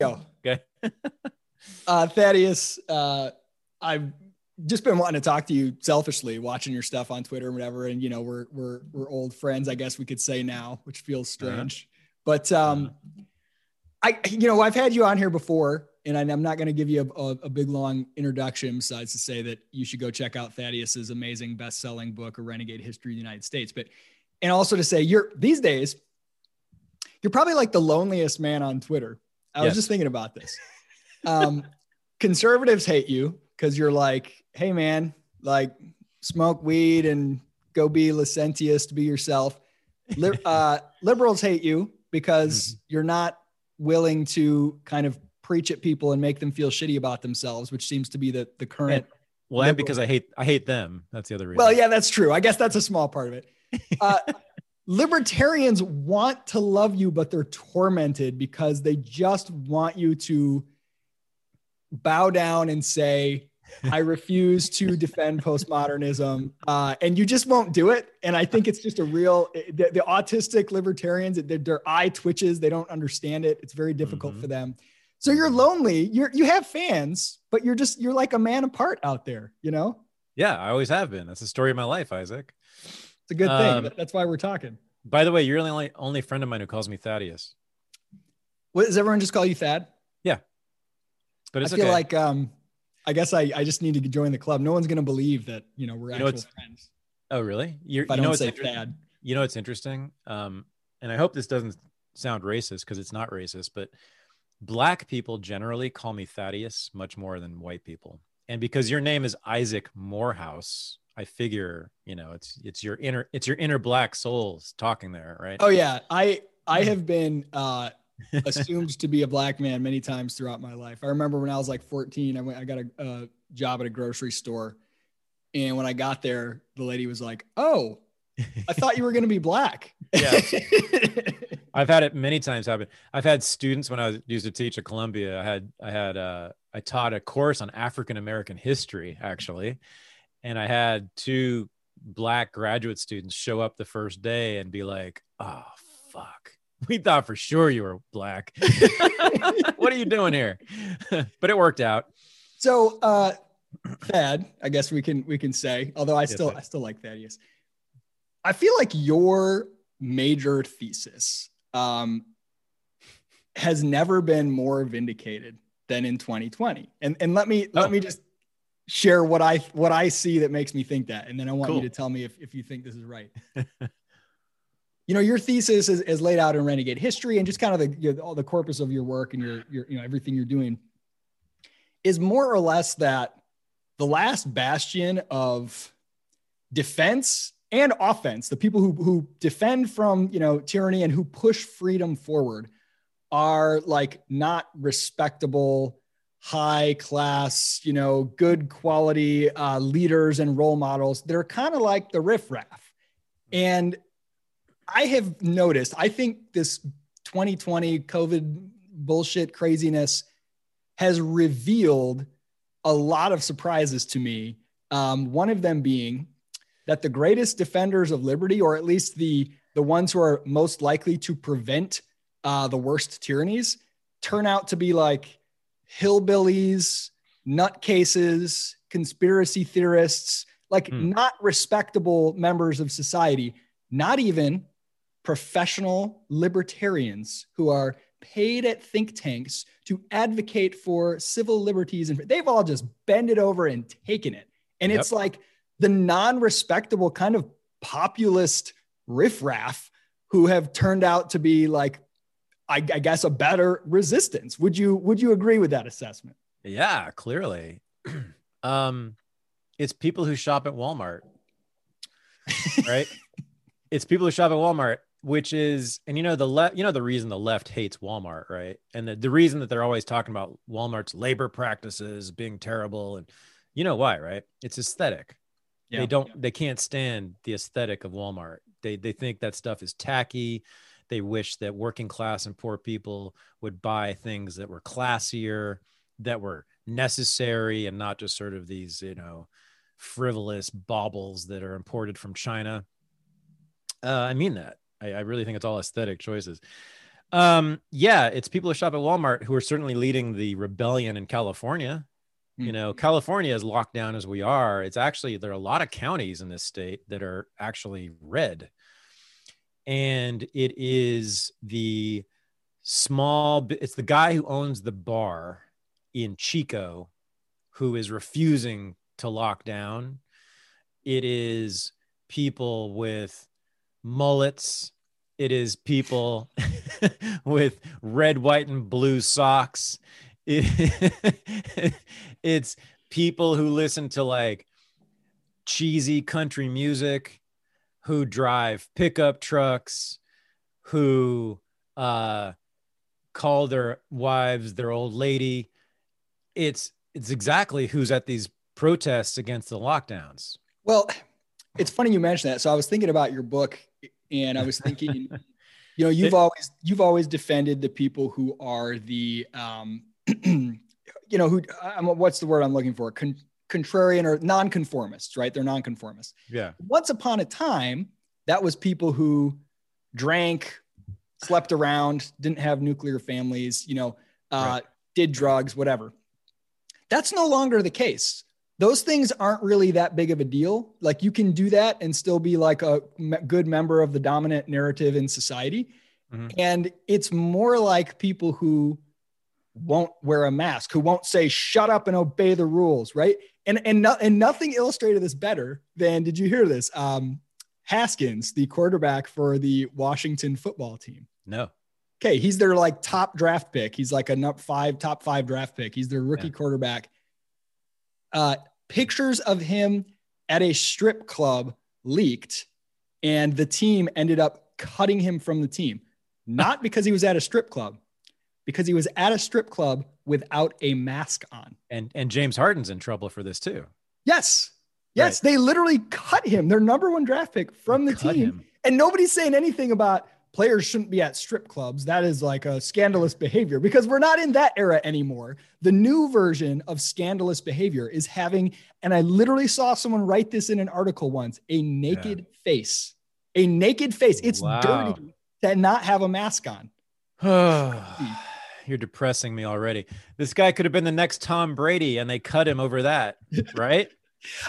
go. Okay. uh, Thaddeus, uh, I've just been wanting to talk to you selfishly, watching your stuff on Twitter and whatever. And you know, we're we're we're old friends, I guess we could say now, which feels Uh-huh. strange. But um, I, you know, I've had you on here before, and I'm not going to give you a, a, a big long introduction besides to say that you should go check out Thaddeus's amazing best-selling book, A Renegade History of the United States. But and also to say you're these days, you're probably like the loneliest man on Twitter. I was just thinking about this. Um, conservatives hate you because you're like, hey man, like smoke weed and go be licentious to be yourself. Li- uh, liberals hate you because you're not willing to kind of preach at people and make them feel shitty about themselves, which seems to be the the current. Well, and because I hate I hate them. That's the other reason. Well, yeah, that's true. I guess that's a small part of it. Uh, libertarians want to love you, but they're tormented because they just want you to bow down and say, I refuse to defend postmodernism. Uh, and you just won't do it. And I think it's just a real, the, the autistic libertarians, their, their eye twitches. They don't understand it. It's very difficult Mhm. for them. So you're lonely. You're, you have fans, but you're just, you're like a man apart out there, you know? Yeah, I always have been. That's the story of my life, Isaac. It's a good Um, thing. That's why we're talking. By the way, you're the only only friend of mine who calls me Thaddeus. What, does everyone just call you Thad? Yeah, but it's I feel okay. like um, I guess I, I just need to join the club. No one's gonna believe that you know we're You know, actual friends. oh, really? You're, If I you know don't say Thad. You know it's interesting? Um, and I hope this doesn't sound racist because it's not racist, but black people generally call me Thaddeus much more than white people. And because your name is Isaac Morehouse, I figure you know it's it's your inner it's your inner black souls talking there, right? Oh yeah, I I have been uh, assumed to be a black man many times throughout my life. I remember when I was like 14, I went I got a, a job at a grocery store, and when I got there, the lady was like, "Oh, I thought you were gonna be black." Yeah. I've had it many times happen. I've had students when I was used to teach at Columbia. I had I had uh, I taught a course on African American history actually, and I had two black graduate students show up the first day and be like, "Oh fuck, we thought for sure you were black. what are you doing here?" but it worked out. So, uh, Thad, I guess we can we can say, although I still. I still like Thaddeus. I feel like your major thesis um, has never been more vindicated than in 2020. And and let me let Oh. me just share what I what I see that makes me think that, and then I want Cool. you to tell me if if you think this is right. you know, your thesis is, is laid out in Renegade History, and just kind of the you know, all the corpus of your work and your your you know everything you're doing is more or less that the last bastion of defense and offense, the people who, who defend from, you know, tyranny and who push freedom forward are like not respectable, high class, you know, good quality uh, leaders and role models. They're kind of like the riffraff. And I have noticed, I think this 2020 COVID bullshit craziness has revealed a lot of surprises to me. Um, one of them being that the greatest defenders of liberty, or at least the the ones who are most likely to prevent uh, the worst tyrannies, turn out to be like hillbillies, nutcases, conspiracy theorists, like Hmm. not respectable members of society, not even professional libertarians who are paid at think tanks to advocate for civil liberties and they've all just bended over and taken it and Yep. it's like the non-respectable kind of populist riffraff who have turned out to be like I, I guess a better resistance would you would you agree with that assessment Yeah, clearly. um, it's people who shop at Walmart, right? it's people who shop at Walmart, which is, and you know, the left, you know, the reason the left hates Walmart, right? And the, the reason that they're always talking about Walmart's labor practices being terrible. And you know why, right? It's aesthetic. They don't, they can't stand the aesthetic of Walmart. They, they think that stuff is tacky. They wish that working class and poor people would buy things that were classier, that were necessary, and not just sort of these, you know, frivolous baubles that are imported from China. Uh, I mean that. I, I really think it's all aesthetic choices. Um, yeah, it's people who shop at Walmart who are certainly leading the rebellion in California. You know, California is locked down as we are. It's actually there are a lot of counties in this state that are actually red. And it is the small it's the guy who owns the bar in Chico who is refusing to lock down. It is people with mullets. It is people with red, white, and blue socks. It- it's people who listen to like cheesy country music, who drive pickup trucks, who uh, call their wives their old lady. It's it's exactly who's at these protests against the lockdowns. Well, it's funny you mentioned that. So I was thinking about your book and I was thinking, you know, you've It- always you've always defended the people who are the um you know, who I'm what's the word I'm looking for? Con- contrarian or nonconformists, right? They're nonconformists. Yeah. Once upon a time, that was people who drank, slept around, didn't have nuclear families, you know, uh, Right. did drugs, whatever. That's no longer the case. Those things aren't really that big of a deal. Like you can do that and still be like a good member of the dominant narrative in society. Mhm. And it's more like people who won't wear a mask, who won't say "shut up" and obey the rules, right? And and no, and nothing illustrated this better than did you hear this? Um, Haskins, the quarterback for the Washington football team. No. Okay, he's their like top draft pick. He's like a nut five, top five draft pick. He's their rookie Yeah. quarterback. Uh, pictures of him at a strip club leaked, and the team ended up cutting him from the team. Not because he was at a strip club, because he was at a strip club without a mask on. And and James Harden's in trouble for this too. Yes. Yes, they literally cut him, their number one draft pick from the Cut team. him. And nobody's saying anything about players shouldn't be at strip clubs. That is like a scandalous behavior because we're not in that era anymore. The new version of scandalous behavior is having, and I literally saw someone write this in an article once a naked face. A naked face. It's Wow. dirty to not have a mask on. You're depressing me already. This guy could have been the next Tom Brady and they cut him over that, right?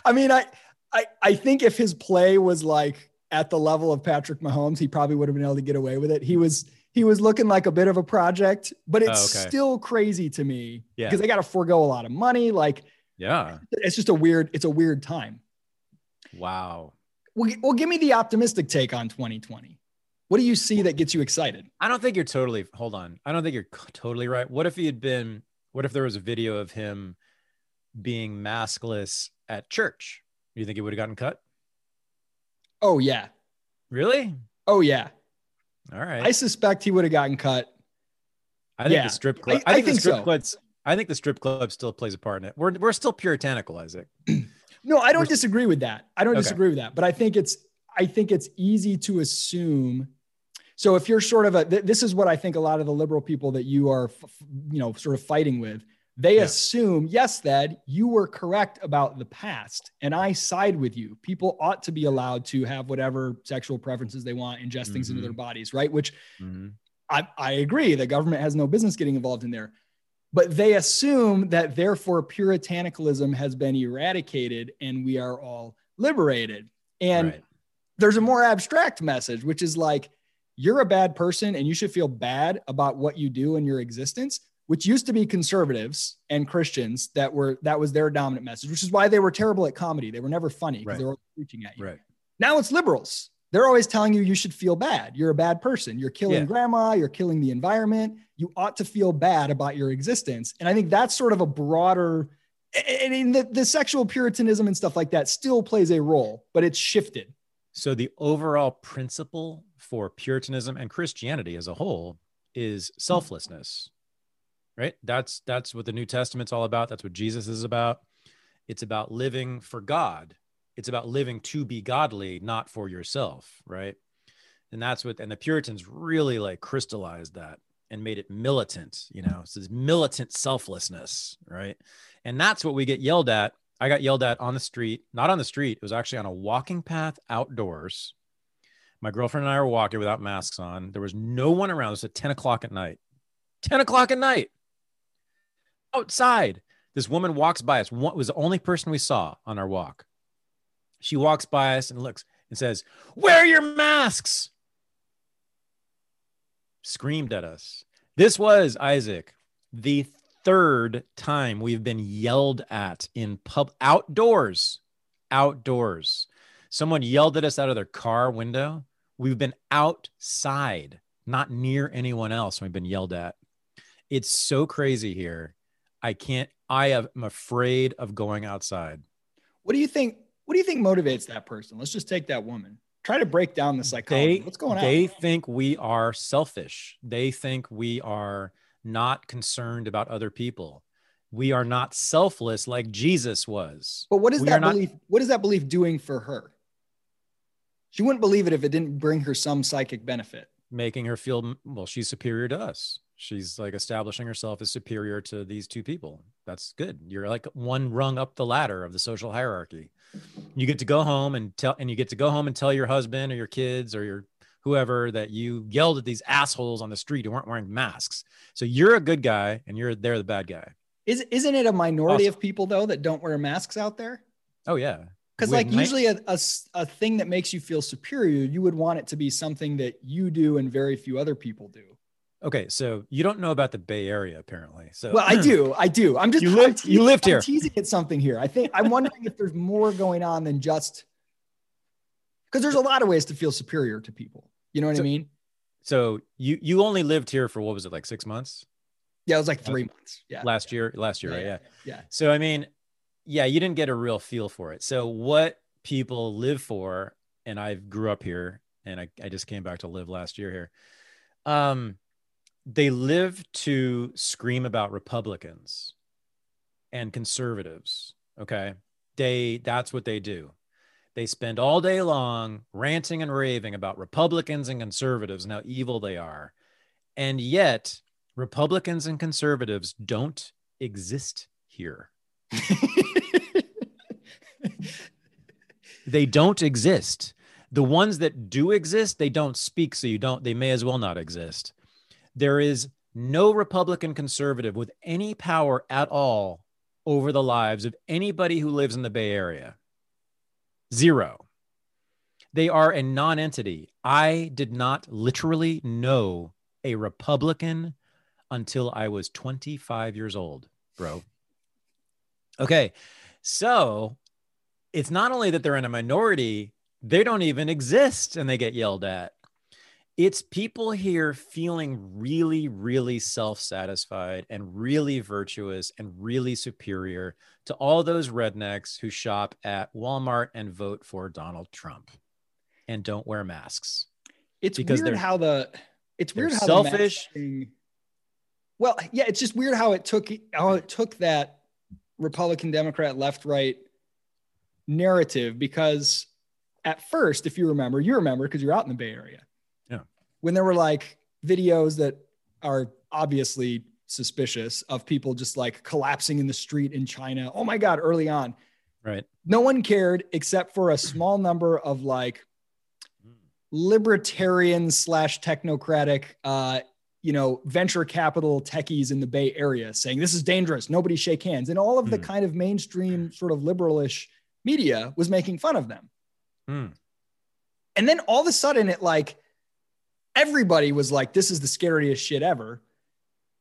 I mean, I, I, I think if his play was like at the level of Patrick Mahomes, he probably would have been able to get away with it. He was he was looking like a bit of a project, but it's Oh, okay. still crazy to me Yeah. because they got to forego a lot of money. Like Yeah. it's just a weird it's a weird time. Wow. Well, well, give me the optimistic take on 2020. What do you see that gets you excited? I don't think you're totally hold on. I don't think you're totally right. What if he had been what if there was a video of him being maskless at church? You think he would have gotten cut? Oh yeah, Really? oh yeah. All right. I suspect he would have gotten cut. I think Yeah, the strip club. I- I, I think, think the strip so. clubs. I think the strip club still plays a part in it. We're we're still puritanical, Isaac. No, I don't We're- disagree with that. I don't Okay. disagree with that, but I think it's I think it's easy to assume. So if you're sort of a th- this is what I think a lot of the liberal people that you are f- you know sort of fighting with, they Yeah. assume, yes, Thad, you were correct about the past and I side with you. People ought to be allowed to have whatever sexual preferences they want, ingest things into their bodies, right? Which Mhm. I, I agree. The government has no business getting involved in there. But they assume that therefore puritanicalism has been eradicated and we are all liberated. And Right. there's a more abstract message, which is like, you're a bad person and you should feel bad about what you do in your existence, which used to be conservatives and Christians that were that was their dominant message, which is why they were terrible at comedy. They were never funny because Right. they were preaching at you. Right. Now it's liberals. They're always telling you you should feel bad. You're a bad person. You're killing Yeah. grandma. You're killing the environment. You ought to feel bad about your existence. And I think that's sort of a broader, and in the, the sexual puritanism and stuff like that still plays a role, but it's shifted. So the overall principle for Puritanism and Christianity as a whole is mm-hmm. selflessness. Right? That's that's what the New Testament's all about. That's what Jesus is about. It's about living for God. It's about living to be godly, not for yourself, right? And that's what and the Puritans really like crystallized that and made it militant, you know. So this militant selflessness, right? And that's what we get yelled at I got yelled at on the street, not on the street. It was actually on a walking path outdoors. My girlfriend and I were walking without masks on. There was no one around. It was at 10 o'clock at night. 10 o'clock at night. Outside. This woman walks by us. One was the only person we saw on our walk. She walks by us and looks and says, Wear your masks. Screamed at us. This was, Isaac, the third time we've been yelled at in pub outdoors. Outdoors. Someone yelled at us out of their car window. We've been outside, not near anyone else. We've been yelled at. It's so crazy here. I can't, I am afraid of going outside. What do you think? What do you think motivates that person? Let's just take that woman. Try to break down the psychology. They, What's going on? They think we are selfish. They think we are not concerned about other people. We are not selfless like Jesus was. But what is We that not- belief? What is that belief doing for her? She wouldn't believe it if it didn't bring her some psychic benefit. making her feel well she's superior to us. She's like establishing herself as superior to these two people. That's good. You're like one rung up the ladder of the social hierarchy. You get to go home and tell and you get to go home and tell your husband or your kids or your whoever that you yelled at these assholes on the street who weren't wearing masks. So you're a good guy and you're they're the bad guy. Is isn't it a minority Awesome. of people though that don't wear masks out there? oh yeah Because like usually a thing that makes you feel superior, you would want it to be something that you do and very few other people do. okay so you don't know about the bay area apparently so Well, I do, I do. I'm just You I'm lived- you teasing- lived I'm here. teasing at something here. I think I'm wondering if there's more going on than just because there's a lot of ways to feel superior to people. You know what I mean? so you you only lived here for what was it like six months Yeah, it was like three months. Yeah, last year last year right yeah yeah. So I mean, yeah, you didn't get a real feel for it. So what people live for, and I grew up here, and I, I just came back to live last year here. Um, they live to scream about Republicans and conservatives. Okay, they that's what they do. They spend all day long ranting and raving about Republicans and conservatives and how evil they are, and yet Republicans and conservatives don't exist here. they don't exist. The ones that do exist, they don't speak, so you don't, they may as well not exist. There is no Republican conservative with any power at all over the lives of anybody who lives in the Bay Area. Zero. They are a non entity. I did not literally know a Republican until I was 25 years old, bro. Okay. So it's not only that they're in a minority, they don't even exist and they get yelled at. It's people here feeling really, really self satisfied and really virtuous and really superior to all those rednecks who shop at Walmart and vote for Donald Trump and don't wear masks. It's Because weird how the it's weird how the selfish. thing- well, yeah, it's just weird how it took how it took that Republican, Democrat, left, right narrative because at first, if you remember, you remember because you're out in the Bay Area. Yeah. When there were like videos that are obviously suspicious of people just like collapsing in the street in China. Oh my God, early on Right. no one cared except for a small number of like libertarian slash technocratic uh you know venture capital techies in the bay area saying this is dangerous nobody shake hands and all of the Hmm. kind of mainstream sort of liberalish media was making fun of them Hmm. and then all of a sudden it like everybody was like this is the scariest shit ever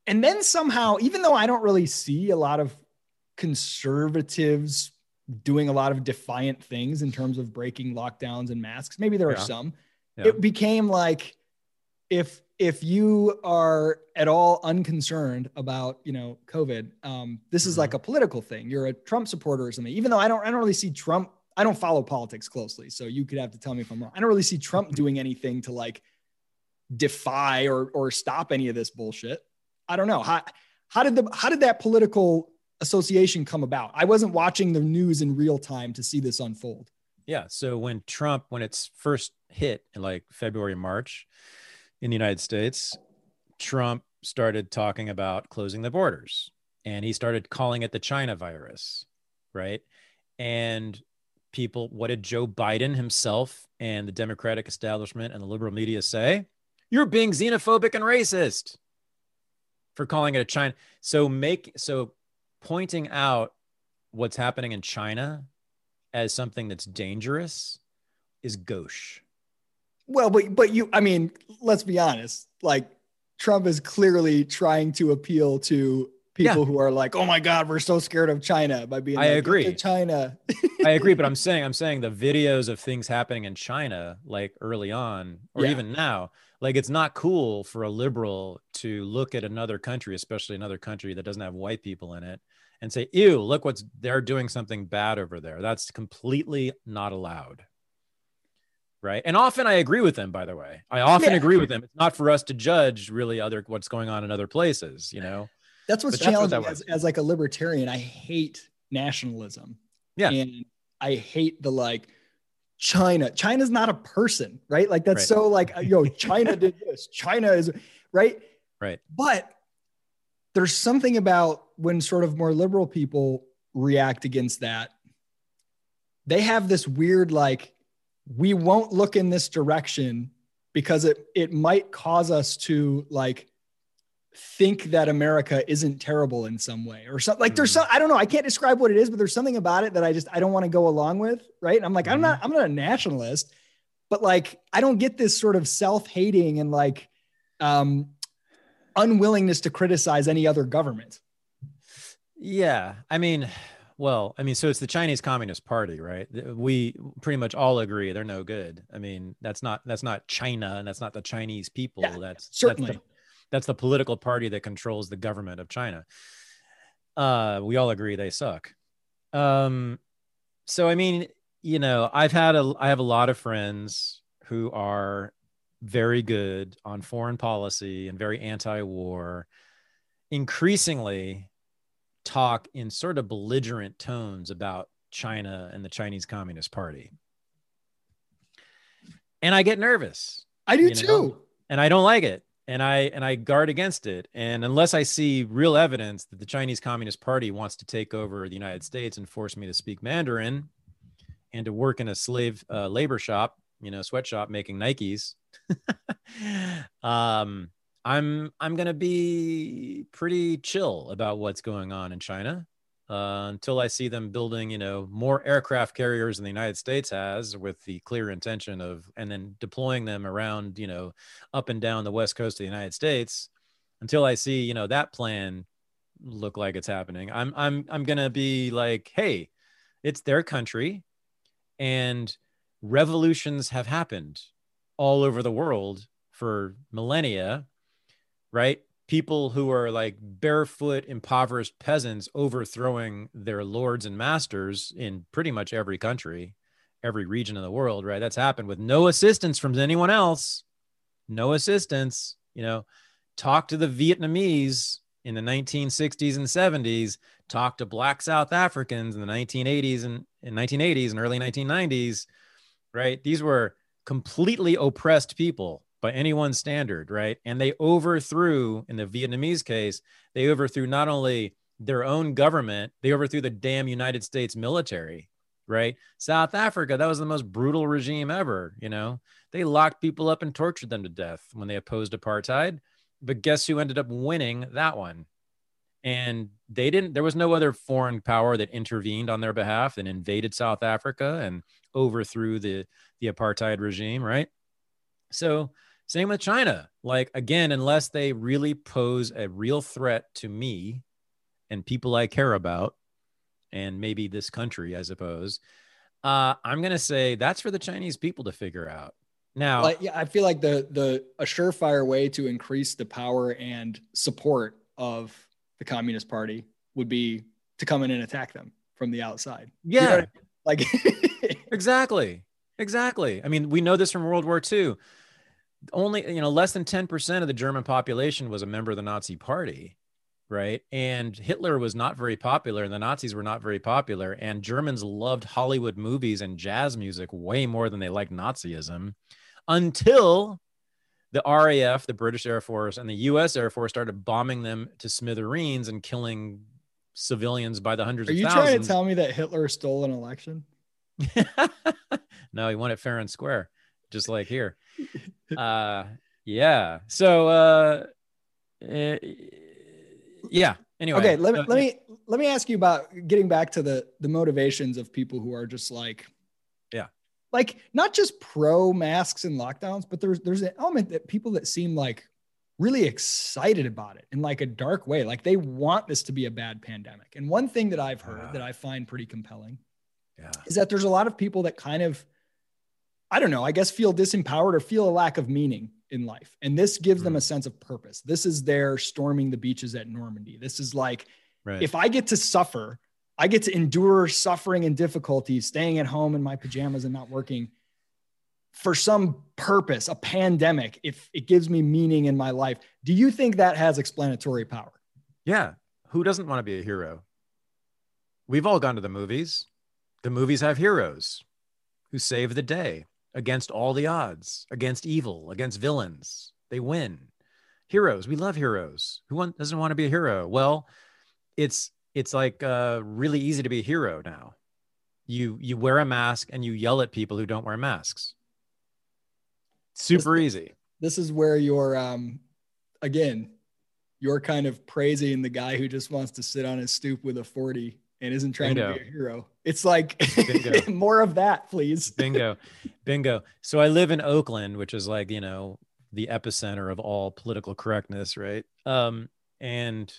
and then somehow even though i don't really see a lot of conservatives doing a lot of defiant things in terms of breaking lockdowns and masks maybe there Yeah. are some Yeah. it became like if if you are at all unconcerned about you know covid um, this is Mhm. like a political thing. You're a trump supporter or something. Even though i don't i don't really see trump i don't follow politics closely so you could have to tell me if i'm wrong. I don't really see trump doing anything to like defy or or stop any of this bullshit. I don't know. How how did the how did that political association come about? I wasn't watching the news in real time to see this unfold. Yeah. So when Trump, when it's first hit in like February, March in the United States, Trump started talking about closing the borders and he started calling it the China virus. Right. And people, what did Joe Biden himself and the Democratic establishment and the liberal media say? You're being xenophobic and racist for calling it a China. So make so pointing out what's happening in China as something that's dangerous is gauche. Well, but but you, I mean, let's be honest. Like Trump is clearly trying to appeal to people yeah. who are like, "Oh my God, we're so scared of China" by being. I like, agree. China. I agree, but I'm saying I'm saying the videos of things happening in China, like early on, or yeah. even now, like it's not cool for a liberal to look at another country, especially another country that doesn't have white people in it, and say, "Ew, look what's they're doing something bad over there." That's completely not allowed right? And often i agree with them by the way. I often yeah. agree with them. It's not for us to judge really other what's going on in other places you know? That's what's but challenging that's what that as, as like a libertarian. I hate nationalism. Yeah. And i hate the like china. China's not a person right? Like that's right. so like uh, yo china did this. China is right? Right. But there's something about when sort of more liberal people react against that. They have this weird like we won't look in this direction because it it might cause us to like think that America isn't terrible in some way or something. Like mm-hmm. there's some I don't know, I can't describe what it is, but there's something about it that I just I don't want to go along with, right? And I'm like, mm-hmm. I'm not I'm not a nationalist, but like I don't get this sort of self-hating and like um unwillingness to criticize any other government. Yeah. I mean, well, I mean, so it's the Chinese Communist Party, right? We pretty much all agree they're no good. I mean, that's not that's not China and that's not the Chinese people. Yeah, that's certainly that's the, that's the, political party that controls the government of China. Uh, we all agree they suck. Um, so I mean, you know, I've had a I have a lot of friends who are very good on foreign policy and very anti-war. Increasingly, talk in sort of belligerent tones about China and the Chinese Communist Party. And I get nervous. I do too. Know? And I don't like it. And I and I guard against it. And unless I see real evidence that the Chinese Communist Party wants to take over the United States and force me to speak Mandarin and to work in a slave uh, labor shop, you know, sweatshop making Nikes, um, I'm I'm gonna be pretty chill about what's going on in China uh, until I see them building, you know, more aircraft carriers than the United States has, with the clear intention of, and then deploying them around, you know, up and down the west coast of the United States. Until I see, you know, that plan look like it's happening, I'm I'm I'm gonna be like, hey, it's their country, and revolutions have happened all over the world for millennia right? People who are like barefoot, impoverished peasants overthrowing their lords and masters in pretty much every country, every region of the world, right? That's happened with no assistance from anyone else. No assistance, you know. Talk to the Vietnamese in the 1960s and 70s, talk to black South Africans in the 1980s and in 1980s and early 1990s, right? These were completely oppressed people by anyone's standard, right? And they overthrew, in the Vietnamese case, they overthrew not only their own government, they overthrew the damn United States military, right? South Africa, that was the most brutal regime ever, you know? They locked people up and tortured them to death when they opposed apartheid. But guess who ended up winning that one? And they didn't, there was no other foreign power that intervened on their behalf and invaded South Africa and overthrew the, the apartheid regime, right? So same with China. Like, again, unless they really pose a real threat to me and people I care about, and maybe this country, I suppose, uh, I'm going to say that's for the Chinese people to figure out. Now, well, yeah, I feel like the the a surefire way to increase the power and support of the Communist Party would be to come in and attack them from the outside. Yeah, you know I mean? like exactly, exactly. I mean, we know this from World War II only you know less than 10% of the german population was a member of the nazi party right? And hitler was not very popular and the nazis were not very popular and germans loved hollywood movies and jazz music way more than they liked nazism until the RAF, the British Air Force, and the US Air Force started bombing them to smithereens and killing civilians by the hundreds Are of you trying to tell me that Hitler stole an election? no, he won it fair and square, just like here. Uh, yeah. So, uh, uh yeah. Anyway. Okay. Let me, let me, let me ask you about getting back to the, the motivations of people who are just like, yeah, like not just pro masks and lockdowns, but there's, there's an element that people that seem like really excited about it in like a dark way. Like they want this to be a bad pandemic. And one thing that I've heard uh, that I find pretty compelling yeah. is that there's a lot of people that kind of, I don't know, I guess feel disempowered or feel a lack of meaning in life. And this gives mm. them a hmm. sense of purpose. This is their storming the beaches at Normandy. This is like, right. if I get to suffer, I get to endure suffering and difficulty, staying at home in my pajamas and not working for some purpose, a pandemic, if it gives me meaning in my life. Do you think that has explanatory power? Yeah. Who doesn't want to be a hero? We've all gone to the movies. The movies have heroes who save the day against all the odds, against evil, against villains. They win. Heroes. We love heroes. Who doesn't want to be a hero? Well, it's it's like uh, really easy to be a hero now. You you wear a mask and you yell at people who don't wear masks. Super this, easy. This is where you're um again, you're kind of praising the guy who just wants to sit on his stoop with a 40 and isn't trying Bingo. to be a hero. It's like more of that, please. Bingo. Bingo. So I live in Oakland, which is like, you know, the epicenter of all political correctness, right? Um, and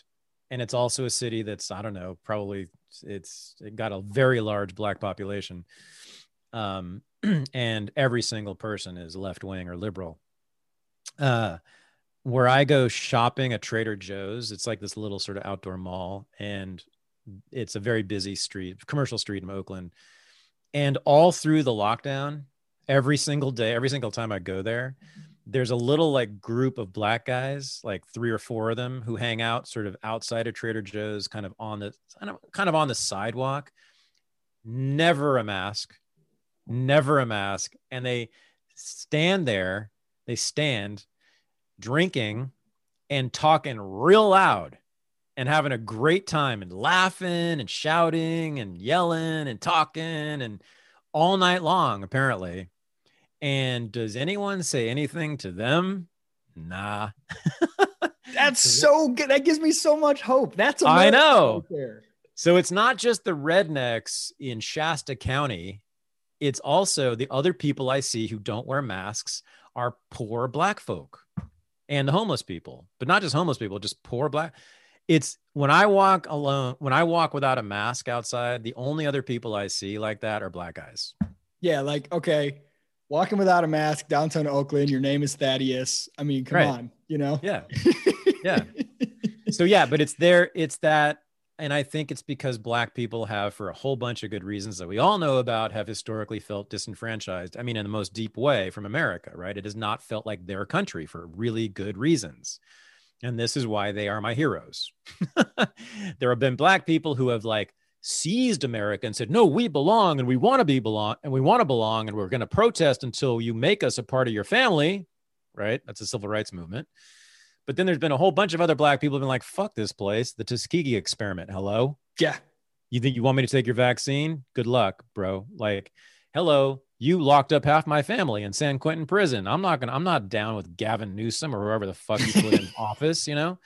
and it's also a city that's, I don't know, probably it's it got a very large black population. Um, and every single person is left wing or liberal. Uh, where I go shopping at Trader Joe's, it's like this little sort of outdoor mall, and it's a very busy street, commercial street in Oakland. And all through the lockdown, every single day, every single time I go there, there's a little like group of black guys, like three or four of them, who hang out sort of outside of Trader Joe's, kind of on the kind of on the sidewalk. Never a mask, never a mask, and they stand there. They stand drinking and talking real loud and having a great time and laughing and shouting and yelling and talking and all night long, apparently. And does anyone say anything to them? Nah. That's so good. That gives me so much hope. That's I know. Right so it's not just the rednecks in Shasta County. It's also the other people I see who don't wear masks are poor black folk and the homeless people, but not just homeless people, just poor black it's when I walk alone, when I walk without a mask outside, the only other people I see like that are black guys. Yeah, like okay, walking without a mask downtown Oakland, your name is Thaddeus. I mean, come right. on, you know? Yeah. Yeah. so yeah, but it's there, it's that and I think it's because black people have, for a whole bunch of good reasons that we all know about, have historically felt disenfranchised. I mean, in the most deep way from America, right? It has not felt like their country for really good reasons. And this is why they are my heroes. there have been black people who have like seized America and said, no, we belong and we want to be belong and we want to belong and we're going to protest until you make us a part of your family. Right. That's a civil rights movement. But then there's been a whole bunch of other black people who've been like, fuck this place, the Tuskegee experiment. Hello. Yeah. You think you want me to take your vaccine? Good luck, bro. Like, hello, you locked up half my family in San Quentin prison. I'm not gonna, I'm not down with Gavin Newsom or whoever the fuck you put in office, you know.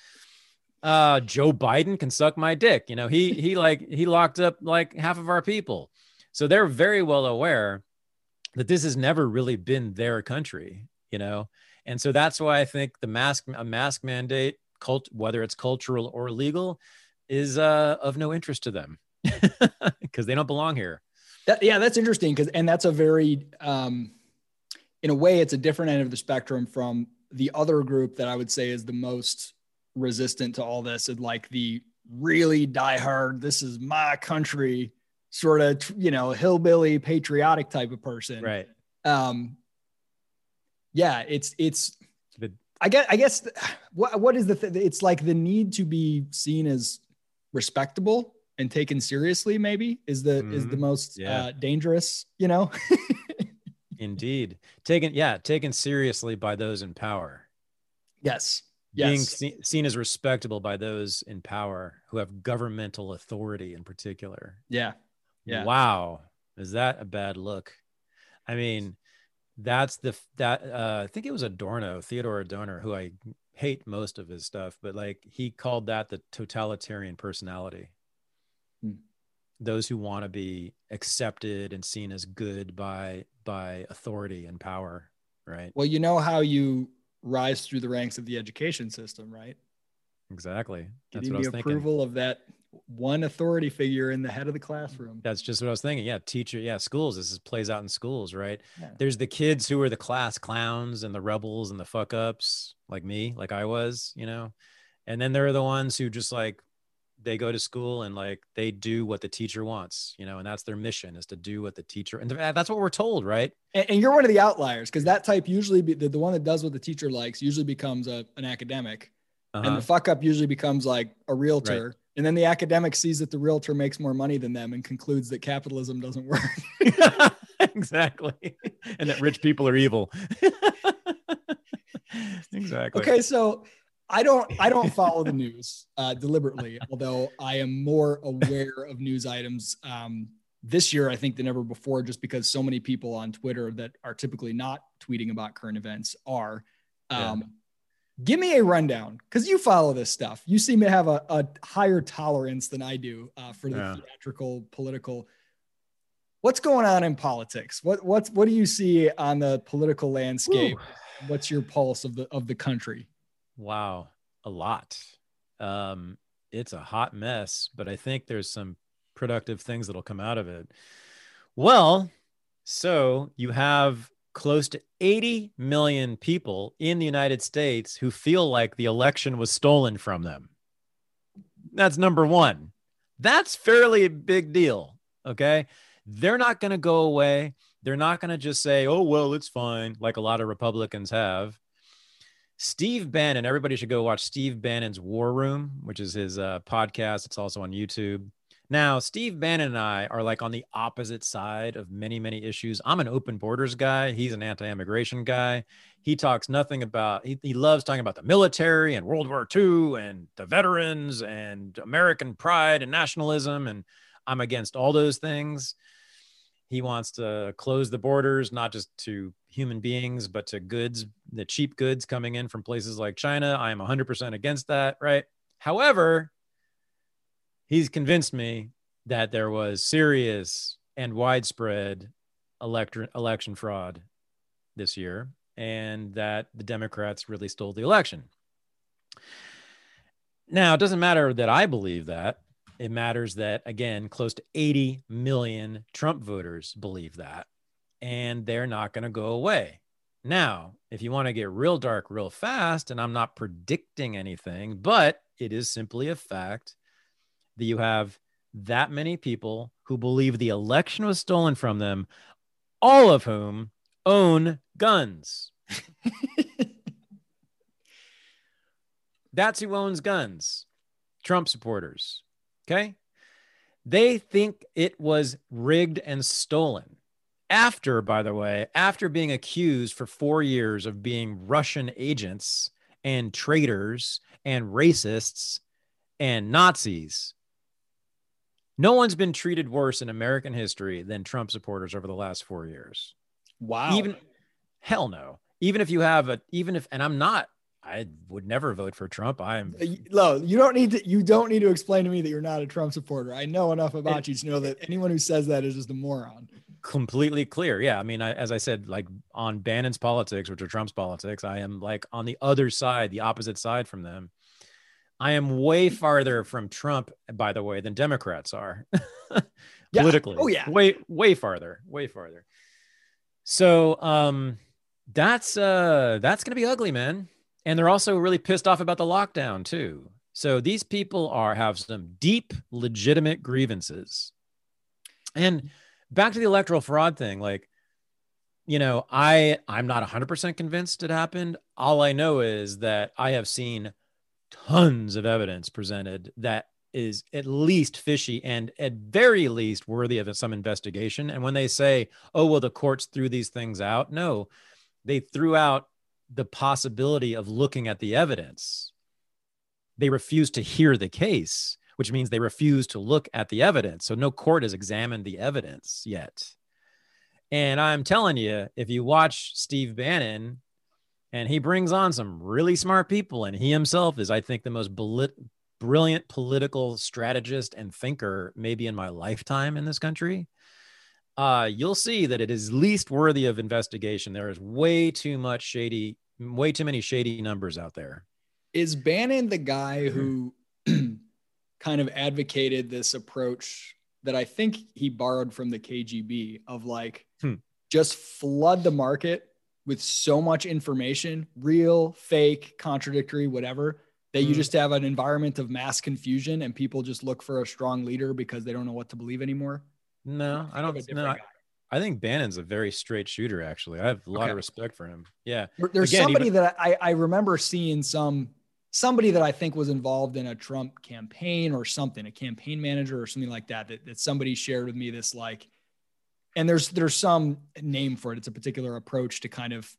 Uh Joe Biden can suck my dick. You know, he he like he locked up like half of our people. So they're very well aware that this has never really been their country, you know. And so that's why I think the mask a mask mandate, cult whether it's cultural or legal, is uh of no interest to them because they don't belong here. That, yeah, that's interesting because, and that's a very, um, in a way, it's a different end of the spectrum from the other group that I would say is the most resistant to all this, and like the really diehard, this is my country, sort of, you know, hillbilly patriotic type of person. Right. Um, yeah, it's it's. I guess I guess what what is the th- it's like the need to be seen as respectable and taken seriously maybe is the mm-hmm. is the mm-hmm. most yeah. uh, dangerous you know indeed taken yeah taken seriously by those in power yes being yes. se- seen as respectable by those in power who have governmental authority in particular yeah yeah wow Is that a bad look? I mean, that's the that uh, I think it was Adorno, Theodore Adorno, who I hate most of his stuff, but like he called that the totalitarian personality. Those who want to be accepted and seen as good by by authority and power, right? Well, you know how you rise through the ranks of the education system, right? Exactly. That's Getting the approval thinking. of that one authority figure in the head of the classroom. That's just what I was thinking. Yeah, teacher. Yeah, schools. This is, plays out in schools, right? Yeah. There's the kids who are the class clowns and the rebels and the fuck ups, like me, like I was, you know. And then there are the ones who just like they go to school and like they do what the teacher wants, you know, and that's their mission is to do what the teacher. And that's what we're told, right? And, and you're one of the outliers because that type usually be, the, the one that does what the teacher likes usually becomes a, an academic. Uh-huh. And the fuck up usually becomes like a realtor. Right and then the academic sees that the realtor makes more money than them and concludes that capitalism doesn't work. exactly. And that rich people are evil. exactly. Okay, so I don't I don't follow the news uh, deliberately, although I am more aware of news items um, this year I think than ever before, just because so many people on Twitter that are typically not tweeting about current events are. Um, yeah. Give me a rundown because you follow this stuff. You seem to have a, a higher tolerance than I do uh, for the yeah. theatrical, political. What's going on in politics? What what's what do you see on the political landscape? What's your pulse of the of the country? Wow, a lot. Um, it's a hot mess, but I think there's some productive things that'll come out of it. Well, so you have close to 80 million people in the United States who feel like the election was stolen from them. That's number one. That's fairly a big deal. Okay. They're not going to go away. They're not going to just say, oh, well, it's fine, like a lot of Republicans have. Steve Bannon, everybody should go watch Steve Bannon's War Room, which is his uh, podcast. It's also on YouTube. Now, Steve Bannon and I are like on the opposite side of many, many issues. I'm an open borders guy. He's an anti immigration guy. He talks nothing about, he, he loves talking about the military and World War II and the veterans and American pride and nationalism. And I'm against all those things. He wants to close the borders, not just to human beings, but to goods, the cheap goods coming in from places like China. I am 100% against that, right? However, he's convinced me that there was serious and widespread election election fraud this year and that the Democrats really stole the election. Now, it doesn't matter that I believe that. It matters that, again, close to 80 million Trump voters believe that, and they're not going to go away. Now, if you want to get real dark real fast, and I'm not predicting anything, but it is simply a fact that you have that many people who believe the election was stolen from them, all of whom own guns. That's who owns guns Trump supporters. Okay. They think it was rigged and stolen. After, by the way, after being accused for four years of being Russian agents and traitors and racists and Nazis no one's been treated worse in American history than Trump supporters over the last four years. Wow. Even hell no. Even if you have a, even if, and I'm not, I would never vote for Trump. I'm uh, low. You don't need to. You don't need to explain to me that you're not a Trump supporter. I know enough about you to know that anyone who says that is just a moron. Completely clear. Yeah. I mean, I, as I said, like on Bannon's politics, which are Trump's politics, I am like on the other side, the opposite side from them. I am way farther from Trump, by the way, than Democrats are politically. Oh yeah, way way farther, way farther. So um, that's uh, that's gonna be ugly, man. And they're also really pissed off about the lockdown too. So these people are have some deep, legitimate grievances. And back to the electoral fraud thing, like you know, I I'm not 100% convinced it happened. All I know is that I have seen tons of evidence presented that is at least fishy and at very least worthy of some investigation. And when they say, oh, well, the courts threw these things out, no, they threw out the possibility of looking at the evidence. They refused to hear the case, which means they refuse to look at the evidence. So no court has examined the evidence yet. And I'm telling you, if you watch Steve Bannon, and he brings on some really smart people, and he himself is, I think, the most brilliant political strategist and thinker maybe in my lifetime in this country. Uh, you'll see that it is least worthy of investigation. There is way too much shady, way too many shady numbers out there. Is Bannon the guy who kind of advocated this approach that I think he borrowed from the KGB of like hmm. just flood the market with so much information, real, fake, contradictory, whatever, that you hmm. just have an environment of mass confusion and people just look for a strong leader because they don't know what to believe anymore? No, I don't. No, I, I, think Bannon's a very straight shooter. Actually, I have a lot okay. of respect for him. Yeah, there's Again, somebody even, that I I remember seeing some somebody that I think was involved in a Trump campaign or something, a campaign manager or something like that, that, that somebody shared with me this like, and there's, there's some name for it. It's a particular approach to kind of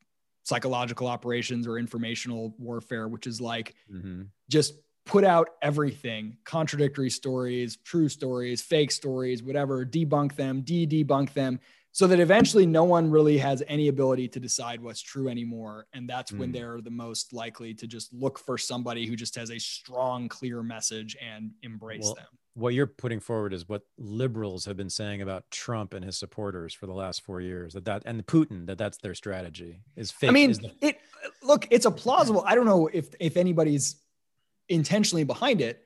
psychological operations or informational warfare, which is like mm-hmm. just put out everything, contradictory stories, true stories, fake stories, whatever, debunk them, de debunk them so that eventually no one really has any ability to decide what's true anymore and that's mm. when they're the most likely to just look for somebody who just has a strong clear message and embrace well, them what you're putting forward is what liberals have been saying about Trump and his supporters for the last 4 years that that and Putin that that's their strategy is fake I mean the- it look it's a plausible I don't know if if anybody's intentionally behind it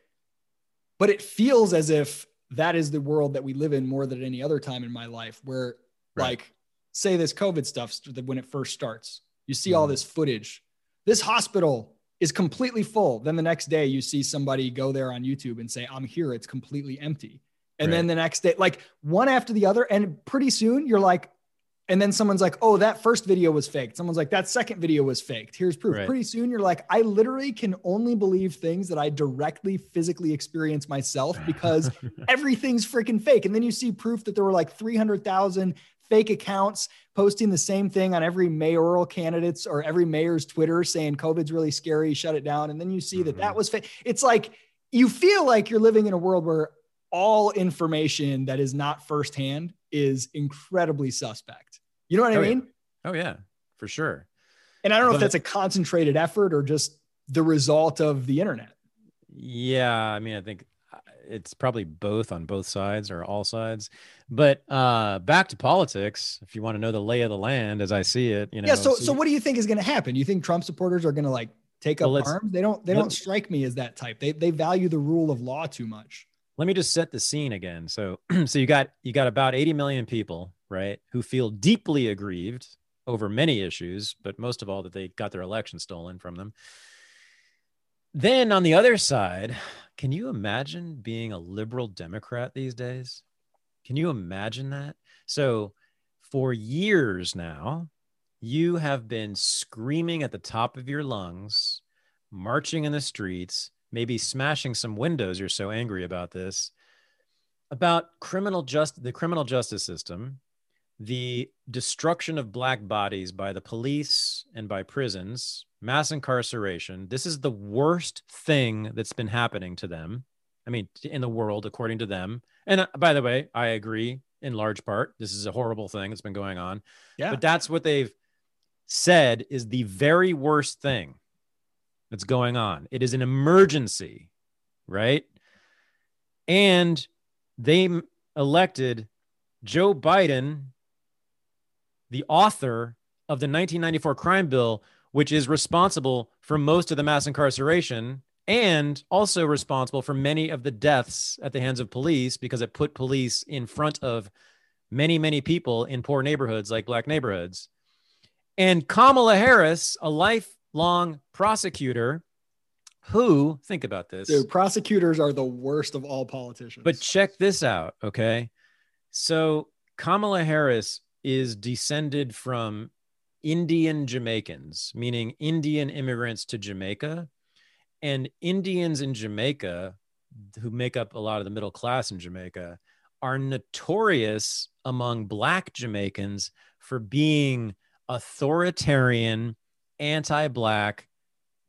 but it feels as if that is the world that we live in more than any other time in my life where Right. Like, say this COVID stuff when it first starts, you see mm all mm-hmm. this footage. This hospital is completely full. Then the next day, you see somebody go there on YouTube and say, I'm here. It's completely empty. And right. then the next day, like one after the other. And pretty soon, you're like, and then someone's like, oh, that first video was faked. Someone's like, that second video was faked. Here's proof. Right. Pretty soon, you're like, I literally can only believe things that I directly physically experience myself because everything's freaking fake. And then you see proof that there were like 300,000 fake accounts posting the same thing on every mayoral candidates or every mayor's Twitter saying COVID's really scary, shut it down. And then you see mm-hmm. that that mm-hmm. was fake. It's like you feel like you're living in a world where all information that is not firsthand is incredibly suspect. You know what oh, I mean? Yeah. Oh, yeah, for sure. And I don't know but, if that's a concentrated effort or just the result of the internet. Yeah. I mean, I think it's probably both on both sides or all sides. But uh, back to politics, if you want to know the lay of the land as I see it, you know. Yeah. So, so what do you think is going to happen? You think Trump supporters are going to like take up well, arms? They don't. They don't strike me as that type. They they value the rule of law too much. Let me just set the scene again. So, so you got you got about 80 million people, right, who feel deeply aggrieved over many issues, but most of all that they got their election stolen from them. Then on the other side, can you imagine being a liberal Democrat these days? Can you imagine that? So, for years now, you have been screaming at the top of your lungs, marching in the streets, maybe smashing some windows. You're so angry about this, about criminal just the criminal justice system, the destruction of black bodies by the police and by prisons, mass incarceration. This is the worst thing that's been happening to them. I mean, in the world, according to them. And uh, by the way, I agree in large part. This is a horrible thing that's been going on. Yeah. But that's what they've said is the very worst thing that's going on. It is an emergency, right? And they elected Joe Biden, the author of the 1994 crime bill, which is responsible for most of the mass incarceration and also responsible for many of the deaths at the hands of police because it put police in front of many, many people in poor neighborhoods like black neighborhoods. And Kamala Harris, a lifelong prosecutor who, think about this. Dude, prosecutors are the worst of all politicians. But check this out, okay? So Kamala Harris is descended from Indian Jamaicans, meaning Indian immigrants to Jamaica. And Indians in Jamaica, who make up a lot of the middle class in Jamaica, are notorious among Black Jamaicans for being authoritarian, anti Black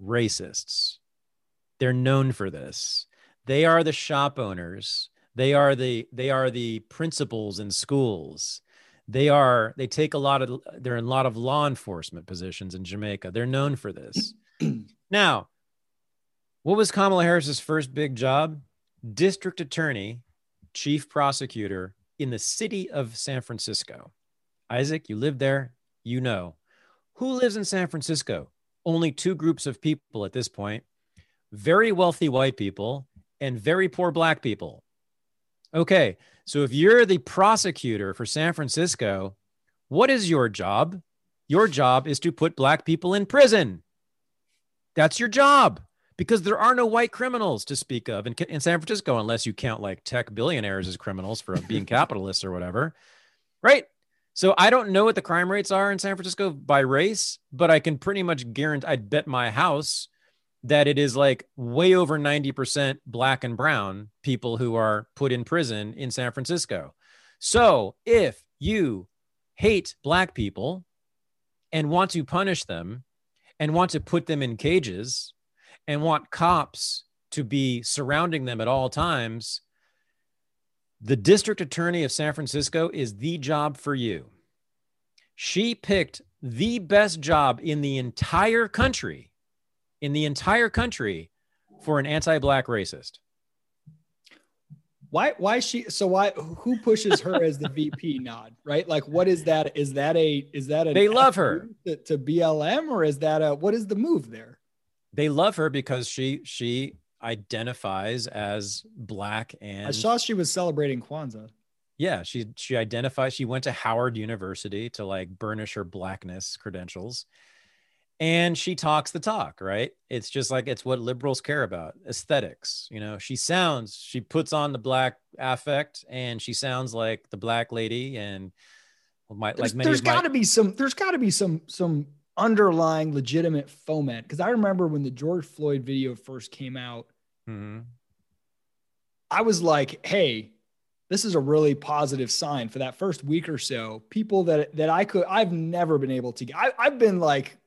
racists. They're known for this. They are the shop owners. They are the they are the principals in schools. They are they take a lot of they're in a lot of law enforcement positions in Jamaica. They're known for this. now, what was Kamala Harris's first big job? District attorney, chief prosecutor in the city of San Francisco. Isaac, you live there, you know. Who lives in San Francisco? Only two groups of people at this point very wealthy white people and very poor black people. Okay, so if you're the prosecutor for San Francisco, what is your job? Your job is to put black people in prison. That's your job because there are no white criminals to speak of in, in San Francisco unless you count like tech billionaires as criminals for being capitalists or whatever. Right? So I don't know what the crime rates are in San Francisco by race, but I can pretty much guarantee I'd bet my house that it is like way over 90% black and brown people who are put in prison in San Francisco. So if you hate black people and want to punish them and want to put them in cages and want cops to be surrounding them at all times, the district attorney of San Francisco is the job for you. She picked the best job in the entire country in the entire country for an anti-black racist. Why? Why she? So why? Who pushes her as the VP? Nod right? Like, what is that? Is that a? Is that a? They love her to, to BLM, or is that a? What is the move there? They love her because she she identifies as black and I saw she was celebrating Kwanzaa. Yeah, she she identifies. She went to Howard University to like burnish her blackness credentials, and she talks the talk right? It's just like it's what liberals care about aesthetics you know? She sounds she puts on the black affect and she sounds like the black lady and my, there's, like there's got to be some there's got to be some some underlying legitimate foment because i remember when the george floyd video first came out mm-hmm. i was like hey this is a really positive sign for that first week or so. People that that i could i've never been able to get I, i've been like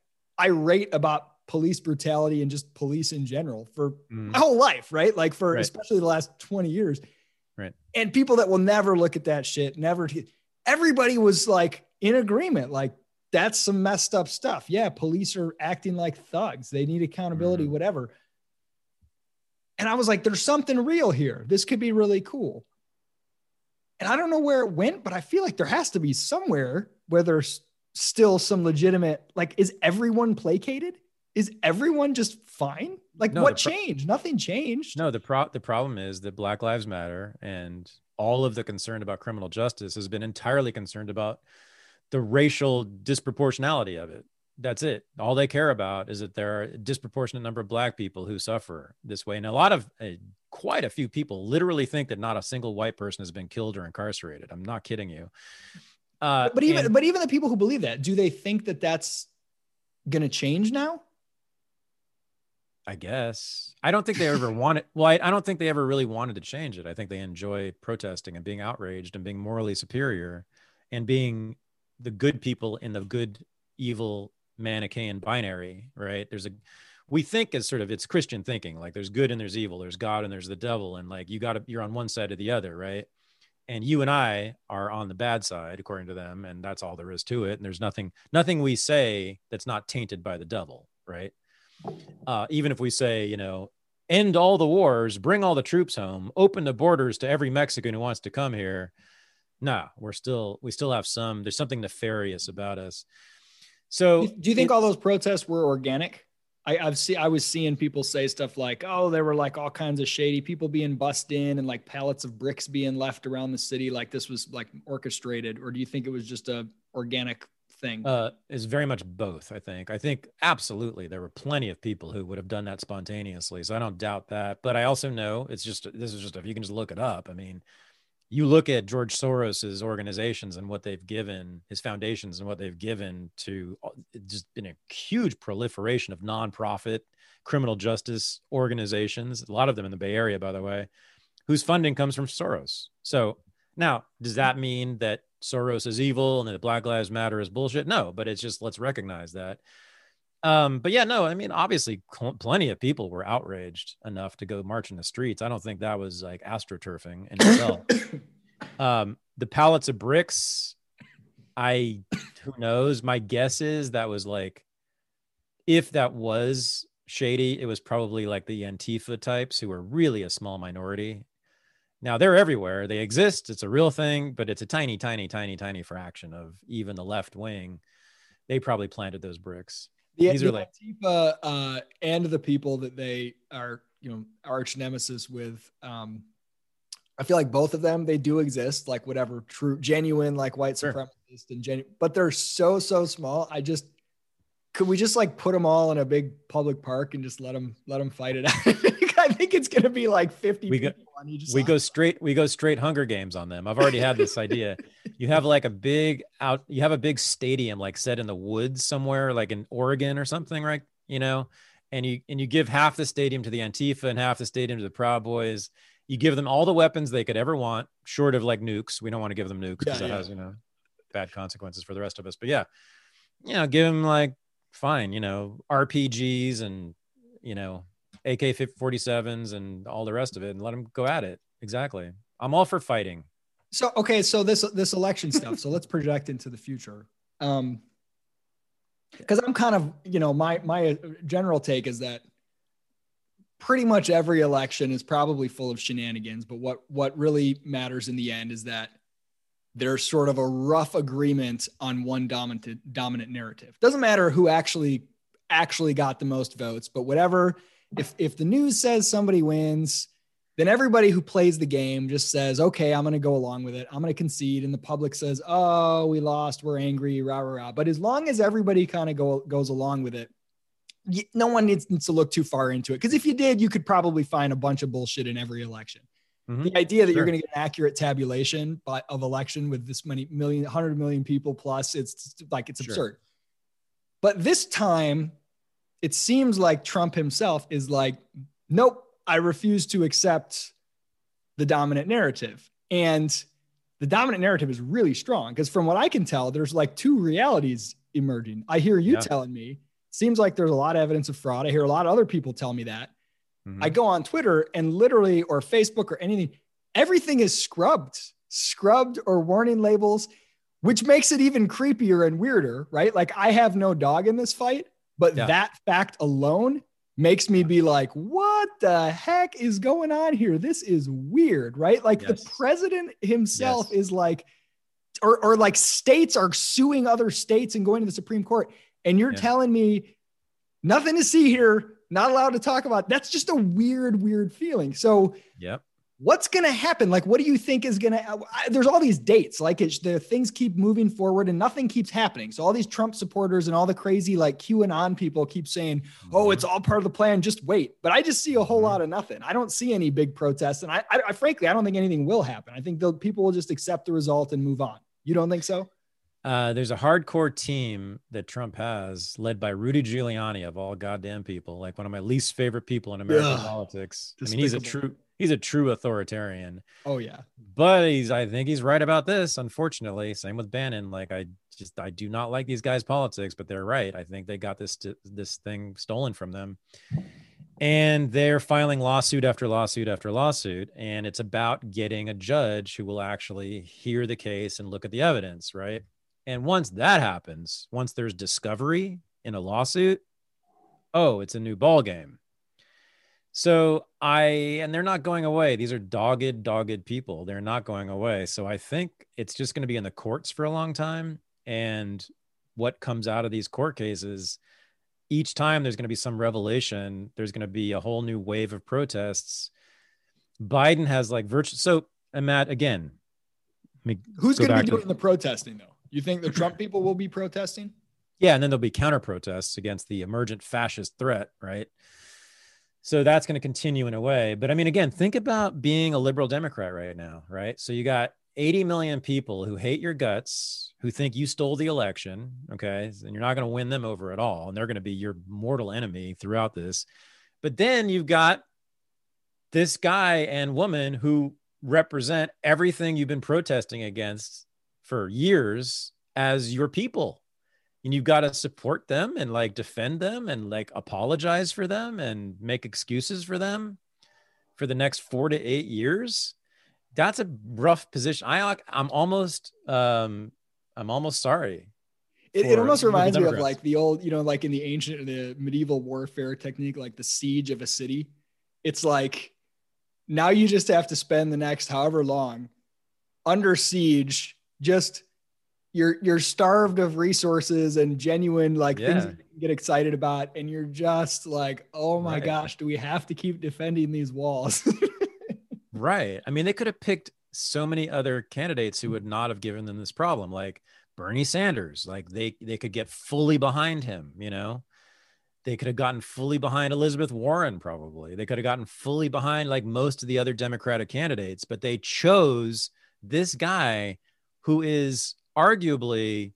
irate about police brutality and just police in general for mm. my whole life, right? Like for right. especially the last 20 years. Right. And people that will never look at that shit, never everybody was like in agreement, like that's some messed up stuff. Yeah, police are acting like thugs. They need accountability, mm. whatever. And I was like, there's something real here. This could be really cool. And I don't know where it went, but I feel like there has to be somewhere where there's still some legitimate like is everyone placated? Is everyone just fine? Like no, what pro- changed? Nothing changed. No the pro the problem is that black lives matter and all of the concern about criminal justice has been entirely concerned about the racial disproportionality of it. That's it. All they care about is that there are a disproportionate number of black people who suffer this way. And a lot of uh, quite a few people literally think that not a single white person has been killed or incarcerated. I'm not kidding you uh, but even and, but even the people who believe that, do they think that that's going to change now? I guess. I don't think they ever wanted. Well, I, I, don't think they ever really wanted to change it. I think they enjoy protesting and being outraged and being morally superior, and being the good people in the good evil Manichaean binary. Right? There's a we think as sort of it's Christian thinking. Like there's good and there's evil. There's God and there's the devil, and like you got to you're on one side or the other. Right? And you and I are on the bad side according to them and that's all there is to it and there's nothing nothing we say that's not tainted by the devil right? Uh, even if we say you know end all the wars bring all the troops home open the borders to every Mexican who wants to come here no we're still we still have some there's something nefarious about us. So do you think it, all those protests were organic I, I've seen I was seeing people say stuff like, "Oh, there were like all kinds of shady people being bussed in, and like pallets of bricks being left around the city, like this was like orchestrated." Or do you think it was just a organic thing? Uh, it's very much both. I think. I think absolutely there were plenty of people who would have done that spontaneously, so I don't doubt that. But I also know it's just this is just if you can just look it up. I mean, you look at George Soros's organizations and what they've given, his foundations and what they've given to just been a huge proliferation of nonprofit criminal justice organizations, a lot of them in the Bay Area, by the way, whose funding comes from Soros. So now, does that mean that Soros is evil and that Black Lives Matter is bullshit? No, but it's just let's recognize that. Um, but yeah, no, I mean, obviously, cl- plenty of people were outraged enough to go march in the streets. I don't think that was like astroturfing in itself. um, the pallets of bricks, I who knows? My guess is that was like, if that was shady, it was probably like the Antifa types who were really a small minority. Now they're everywhere. They exist. It's a real thing, but it's a tiny, tiny, tiny, tiny fraction of even the left wing. They probably planted those bricks. The, These the are like Antifa uh, and the people that they are, you know, arch nemesis with. Um, I feel like both of them they do exist, like whatever true, genuine, like white sure. supremacist and genuine, but they're so so small. I just could we just like put them all in a big public park and just let them let them fight it out? Think it's gonna be like fifty. We go, we go straight we go straight Hunger Games on them. I've already had this idea. You have like a big out. You have a big stadium like set in the woods somewhere, like in Oregon or something, right? You know, and you and you give half the stadium to the Antifa and half the stadium to the Proud Boys. You give them all the weapons they could ever want, short of like nukes. We don't want to give them nukes because yeah, that yeah. has you know bad consequences for the rest of us. But yeah, you know, give them like fine, you know, RPGs and you know AK 47s and all the rest of it and let them go at it. Exactly. I'm all for fighting. So okay, so this this election stuff. So let's project into the future. Um because I'm kind of, you know, my my general take is that pretty much every election is probably full of shenanigans, but what what really matters in the end is that there's sort of a rough agreement on one dominant dominant narrative. Doesn't matter who actually actually got the most votes, but whatever if if the news says somebody wins, then everybody who plays the game just says, "Okay, I'm going to go along with it. I'm going to concede," and the public says, "Oh, we lost. We're angry." Rah rah rah. But as long as everybody kind of go goes along with it, no one needs, needs to look too far into it. Because if you did, you could probably find a bunch of bullshit in every election. Mm-hmm. The idea that sure. you're going to get an accurate tabulation by, of election with this many million, 100 million hundred million people plus, it's like it's sure. absurd. But this time, it seems like Trump himself is like, nope, I refuse to accept the dominant narrative. And the dominant narrative is really strong because from what I can tell, there's like two realities emerging. I hear you yeah. telling me, seems like there's a lot of evidence of fraud. I hear a lot of other people tell me that. Mm-hmm. I go on Twitter and literally, or Facebook or anything, everything is scrubbed, scrubbed or warning labels, which makes it even creepier and weirder, right? Like I have no dog in this fight. But yeah. that fact alone makes me be like, what the heck is going on here? This is weird, right? Like yes. the president himself yes. is like, or, or like states are suing other states and going to the Supreme Court. And you're yeah. telling me nothing to see here, not allowed to talk about. That's just a weird, weird feeling. So, yep what's going to happen? Like, what do you think is going to? There's all these dates. Like, it's the things keep moving forward and nothing keeps happening. So all these Trump supporters and all the crazy like QAnon people keep saying, "Oh, mm-hmm. it's all part of the plan. Just wait." But I just see a whole mm-hmm. lot of nothing. I don't see any big protests, and I, I, I frankly, I don't think anything will happen. I think the people will just accept the result and move on. You don't think so? Uh, there's a hardcore team that Trump has, led by Rudy Giuliani of all goddamn people, like one of my least favorite people in American Ugh, politics. Despicable. I mean, he's a true he's a true authoritarian. Oh yeah. But he's I think he's right about this, unfortunately. Same with Bannon. Like I just I do not like these guys' politics, but they're right. I think they got this this thing stolen from them. And they're filing lawsuit after lawsuit after lawsuit. And it's about getting a judge who will actually hear the case and look at the evidence, right? And once that happens, once there's discovery in a lawsuit, oh, it's a new ball game so I, and they're not going away. These are dogged, dogged people. They're not going away. So I think it's just going to be in the courts for a long time. And what comes out of these court cases, each time there's going to be some revelation, there's going to be a whole new wave of protests. Biden has like virtual. So, and Matt, again, who's going to be doing to, the protesting though? You think the Trump people will be protesting? Yeah. And then there'll be counter protests against the emergent fascist threat, right? So that's going to continue in a way. But I mean, again, think about being a liberal Democrat right now, right? So you got 80 million people who hate your guts, who think you stole the election, okay? And you're not going to win them over at all. And they're going to be your mortal enemy throughout this. But then you've got this guy and woman who represent everything you've been protesting against for years as your people and you've got to support them and like defend them and like apologize for them and make excuses for them for the next four to eight years that's a rough position. I i'm almost um i'm almost sorry it, it almost reminds me of like the old you know like in the ancient the medieval warfare technique like the siege of a city. It's like now you just have to spend the next however long under siege just you're you're starved of resources and genuine like yeah. things you get excited about and you're just like oh my right. gosh do we have to keep defending these walls right i mean they could have picked so many other candidates who would not have given them this problem like bernie sanders like they they could get fully behind him you know they could have gotten fully behind elizabeth warren probably they could have gotten fully behind like most of the other democratic candidates but they chose this guy who is arguably,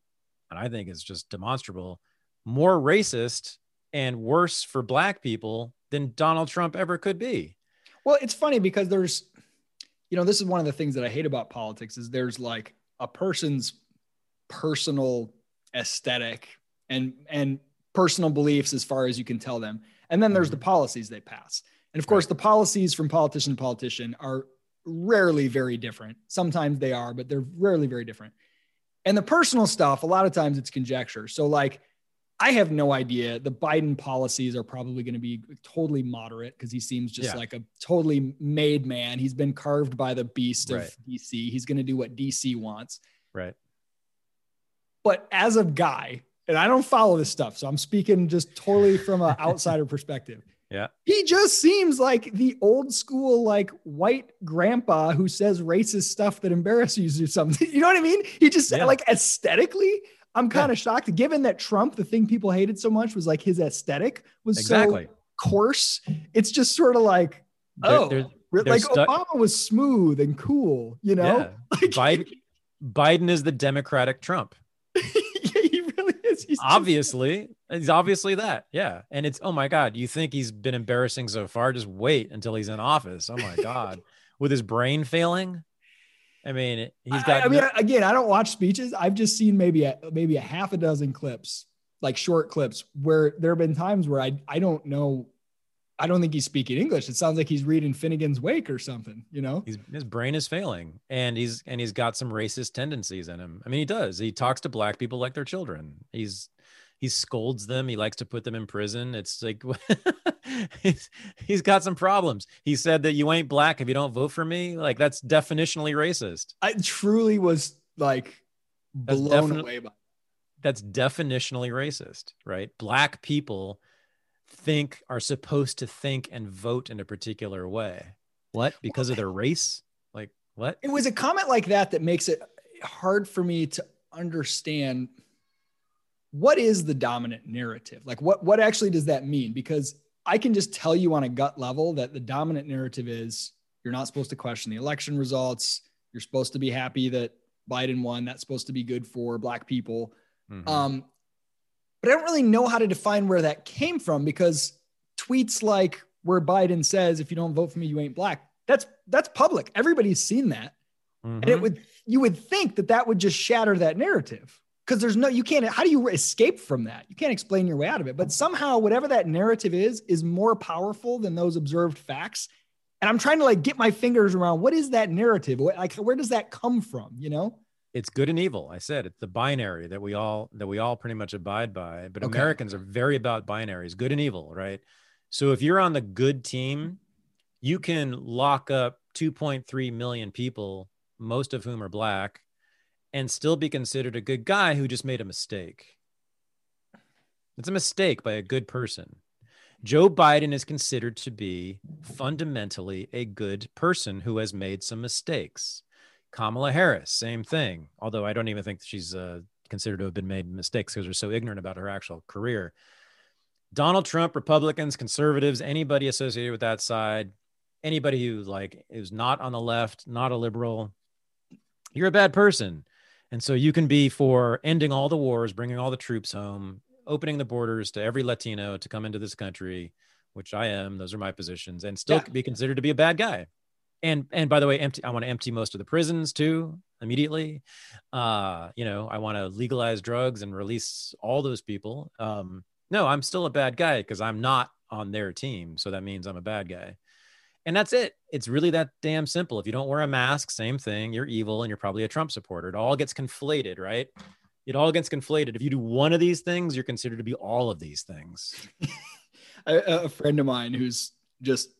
and I think it's just demonstrable, more racist and worse for black people than Donald Trump ever could be. Well, it's funny because there's, you know, this is one of the things that I hate about politics is there's like a person's personal aesthetic and and personal beliefs as far as you can tell them. And then there's the mm-hmm. policies they pass. And of course, the policies from politician to politician are rarely very different. Sometimes they are, but they're rarely very different. And the personal stuff, a lot of times it's conjecture. So, like, I have no idea. The Biden policies are probably going to be totally moderate because he seems just yeah. like a totally made man. He's been carved by the beast right. of DC. He's going to do what DC wants. Right. But as a guy, and I don't follow this stuff, so I'm speaking just totally from an outsider perspective. Yeah. He just seems like the old school, like white grandpa who says racist stuff that embarrasses you or something. You know what I mean? He just yeah. like aesthetically, I'm kind of yeah. shocked given that Trump, the thing people hated so much was like his aesthetic was exactly. so coarse. It's just sort of like, oh, they're, they're, like Obama was smooth and cool, you know? Yeah. Like, Biden, Biden is the Democratic Trump. Obviously, he's obviously that. Yeah. And it's, oh my God, you think he's been embarrassing so far? Just wait until he's in office. Oh my God. With his brain failing. I mean, he's got. I, I mean, again, I don't watch speeches. I've just seen maybe a, maybe a half a dozen clips, like short clips, where there have been times where I I don't know I don't think he's speaking English. It sounds like he's reading Finnegan's Wake or something, you know? He's, his brain is failing and he's and he's got some racist tendencies in him. I mean, he does. He talks to black people like they're children. He's he scolds them. He likes to put them in prison. It's like he's, he's got some problems. He said that you ain't black if you don't vote for me. Like that's definitionally racist. I truly was like blown defini- away by that's definitionally racist, right? Black people think are supposed to think and vote in a particular way. What? Because of their race? Like what? It was a comment like that that makes it hard for me to understand what is the dominant narrative? Like what what actually does that mean? Because I can just tell you on a gut level that the dominant narrative is you're not supposed to question the election results. You're supposed to be happy that Biden won. That's supposed to be good for black people. Mm-hmm. Um, but I don't really know how to define where that came from because tweets like where Biden says, if you don't vote for me, you ain't black. That's that's public. Everybody's seen that. Mm-hmm. And it mm-hmm. would you would think that that would just shatter that narrative because there's no you can't how do you escape from that you can't explain your way out of it but somehow whatever that narrative is is more powerful than those observed facts and i'm trying to like get my fingers around what is that narrative like where does that come from you know it's good and evil. I said it's the binary that we all that we all pretty much abide by. But okay. Americans are very about binaries, good and evil, right? So if you're on the good team, you can lock up 2.3 million people, most of whom are black, and still be considered a good guy who just made a mistake. It's a mistake by a good person. Joe Biden is considered to be fundamentally a good person who has made some mistakes. Kamala Harris, same thing. Although I don't even think she's uh, considered to have been made mistakes because we're so ignorant about her actual career. Donald Trump, Republicans, conservatives, anybody associated with that side, anybody who like is not on the left, not a liberal, you're a bad person. And so you can be for ending all the wars, bringing all the troops home, opening the borders to every Latino to come into this country, which I am. Those are my positions, and still yeah. be considered to be a bad guy and and by the way, empty. I want to empty most of the prisons too. immediately. Uh, you know, I want to legalize drugs and release all those people. Um, no, I'm still a bad guy because I'm not on their team. So that means I'm a bad guy. And that's it. It's really that damn simple. If you don't wear a mask, same thing. You're evil and you're probably a Trump supporter. It all gets conflated, right? It all gets conflated. If you do one of these things, you're considered to be all of these things. a, a friend of mine who's just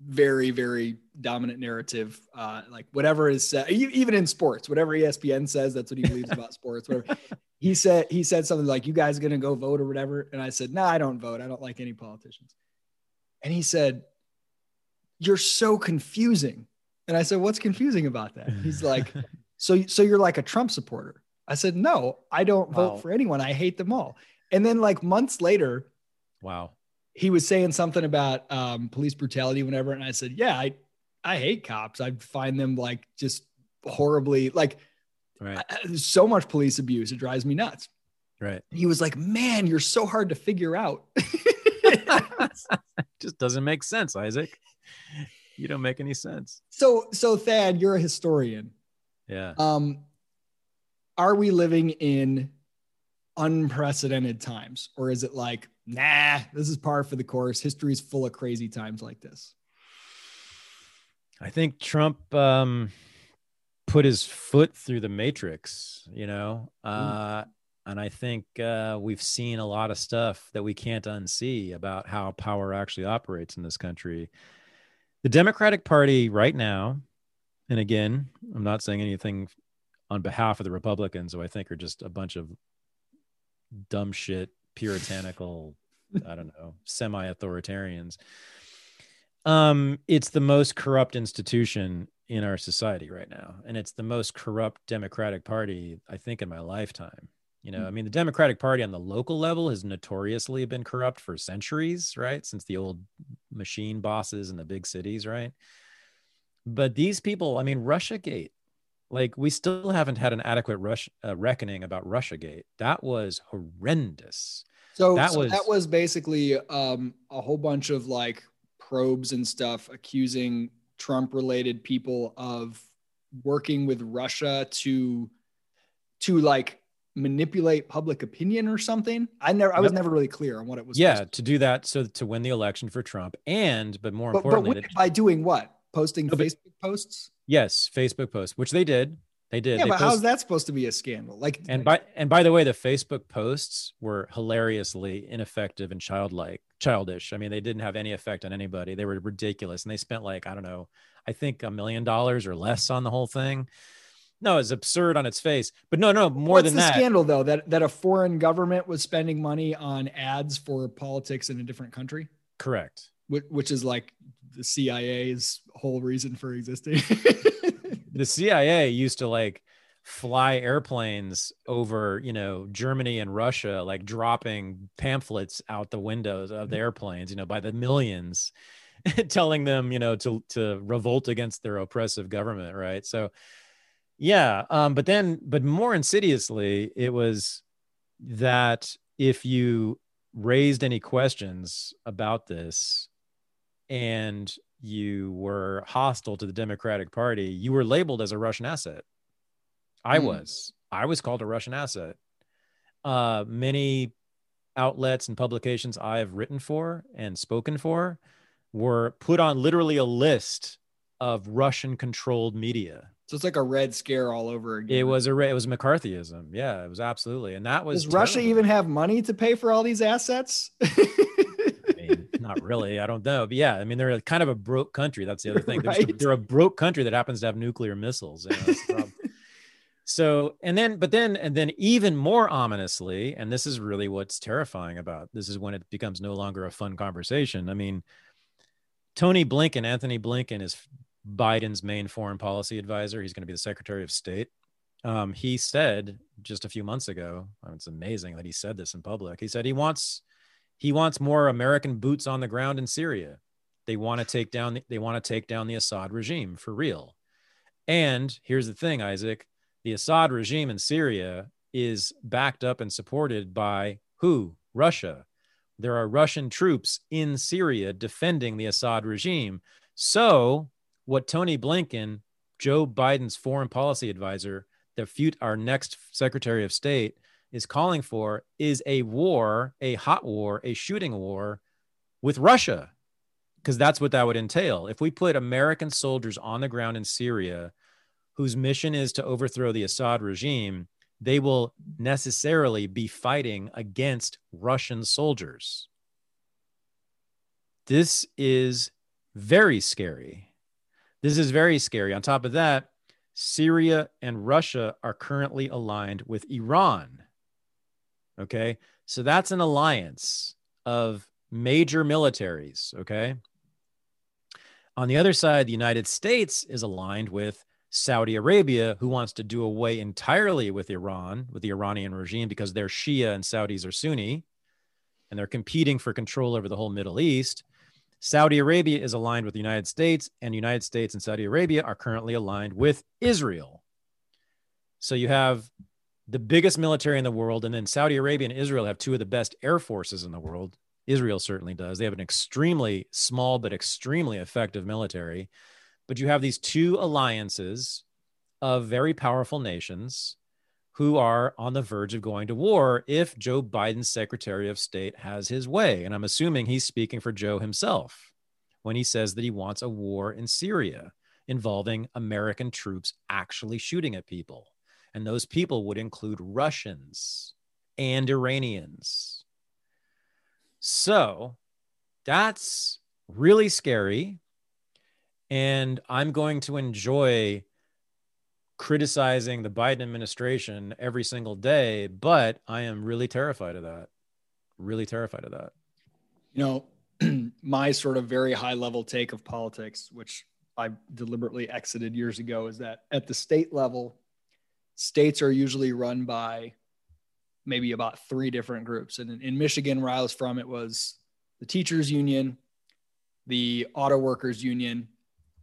very very dominant narrative uh like whatever is said even in sports whatever espn says that's what he believes about sports whatever he said he said something like you guys gonna go vote or whatever and i said no nah, i don't vote i don't like any politicians and he said you're so confusing and i said what's confusing about that he's like so so you're like a trump supporter i said no i don't wow. vote for anyone i hate them all and then like months later wow he was saying something about um, police brutality, whenever, and I said, "Yeah, I I hate cops. I find them like just horribly like right. I, so much police abuse. It drives me nuts." Right. He was like, "Man, you're so hard to figure out." just doesn't make sense, Isaac. You don't make any sense. So, so Thad, you're a historian. Yeah. Um, are we living in unprecedented times, or is it like nah, this is par for the course. History is full of crazy times like this. I think Trump um, put his foot through the matrix, you know, uh, and I think uh, we've seen a lot of stuff that we can't unsee about how power actually operates in this country. The Democratic Party right now, and again, I'm not saying anything on behalf of the Republicans, who I think are just a bunch of dumb shit puritanical, I don't know, semi-authoritarians. Um, it's the most corrupt institution in our society right now, and it's the most corrupt Democratic Party I think in my lifetime. You know, I mean, the Democratic Party on the local level has notoriously been corrupt for centuries, right? Since the old machine bosses in the big cities, right? But these people, I mean, Russiagate, like we still haven't had an adequate rush uh, reckoning about Russiagate. That was horrendous. So that so was that was basically um, a whole bunch of like probes and stuff accusing Trump related people of working with Russia to to like manipulate public opinion or something. I never I was never really clear on what it was. Yeah, to. do that so to win the election for Trump and but more but, importantly but by doing what? Posting no, Facebook posts? Yes, Facebook posts, which they did. They did. Yeah, they but post- how's that supposed to be a scandal? Like, and by and by the way, the Facebook posts were hilariously ineffective and childlike, childish. I mean, they didn't have any effect on anybody. They were ridiculous, and they spent like I don't know, I think a million dollars or less on the whole thing. No, it's absurd on its face. But no, no, more What's than the that. Scandal though that that a foreign government was spending money on ads for politics in a different country. Correct. Which, which is like the CIA's whole reason for existing. the CIA used to like fly airplanes over, you know, Germany and Russia, like dropping pamphlets out the windows of the mm-hmm. airplanes, you know, by the millions, telling them, you know, to to revolt against their oppressive government, right? So yeah, um, but then but more insidiously, it was that if you raised any questions about this and you were hostile to the Democratic Party, you were labeled as a Russian asset. I mm. was. I was called a Russian asset. Uh, many outlets and publications I have written for and spoken for were put on literally a list of Russian controlled media. So it's like a red scare all over again. It was a it was McCarthyism. Yeah, it was absolutely. And that was Does terrible. Russia even have money to pay for all these assets? not really. I don't know. But yeah, I mean, they're kind of a broke country. That's the other thing. They're, right. they're a broke country that happens to have nuclear missiles. You know, so, and then, but then, and then even more ominously, and this is really what's terrifying about this is when it becomes no longer a fun conversation. I mean, Tony Blinken, Anthony Blinken is Biden's main foreign policy advisor. He's going to be the Secretary of State. Um, he said just a few months ago, it's amazing that he said this in public. He said he wants he wants more American boots on the ground in Syria. They want to take down the, they want to take down the Assad regime for real. And here's the thing, Isaac, the Assad regime in Syria is backed up and supported by who? Russia. There are Russian troops in Syria defending the Assad regime. So, what Tony Blinken Joe Biden's foreign policy advisor, the fut- our next Secretary of State, is calling for is a war, a hot war, a shooting war with Russia, because that's what that would entail. If we put American soldiers on the ground in Syria, whose mission is to overthrow the Assad regime, they will necessarily be fighting against Russian soldiers. This is very scary. This is very scary. On top of that, Syria and Russia are currently aligned with Iran. Okay. So that's an alliance of major militaries. Okay. On the other side, the United States is aligned with Saudi Arabia, who wants to do away entirely with Iran, with the Iranian regime, because they're Shia and Saudis are Sunni, and they're competing for control over the whole Middle East. Saudi Arabia is aligned with the United States, and the United States and Saudi Arabia are currently aligned with Israel. So you have the biggest military in the world, and then Saudi Arabia and Israel have two of the best air forces in the world. Israel certainly does. They have an extremely small but extremely effective military. But you have these two alliances of very powerful nations who are on the verge of going to war if Joe Biden's Secretary of State has his way. And I'm assuming he's speaking for Joe himself when he says that he wants a war in Syria involving American troops actually shooting at people. And those people would include Russians and Iranians. So that's really scary. And I'm going to enjoy criticizing the Biden administration every single day, but I am really terrified of that. Really terrified of that. You know, my sort of very high level take of politics, which I deliberately exited years ago, is that at the state level, states are usually run by maybe about three different groups. And in, Michigan, where I was from, it was the teachers union, the auto workers union,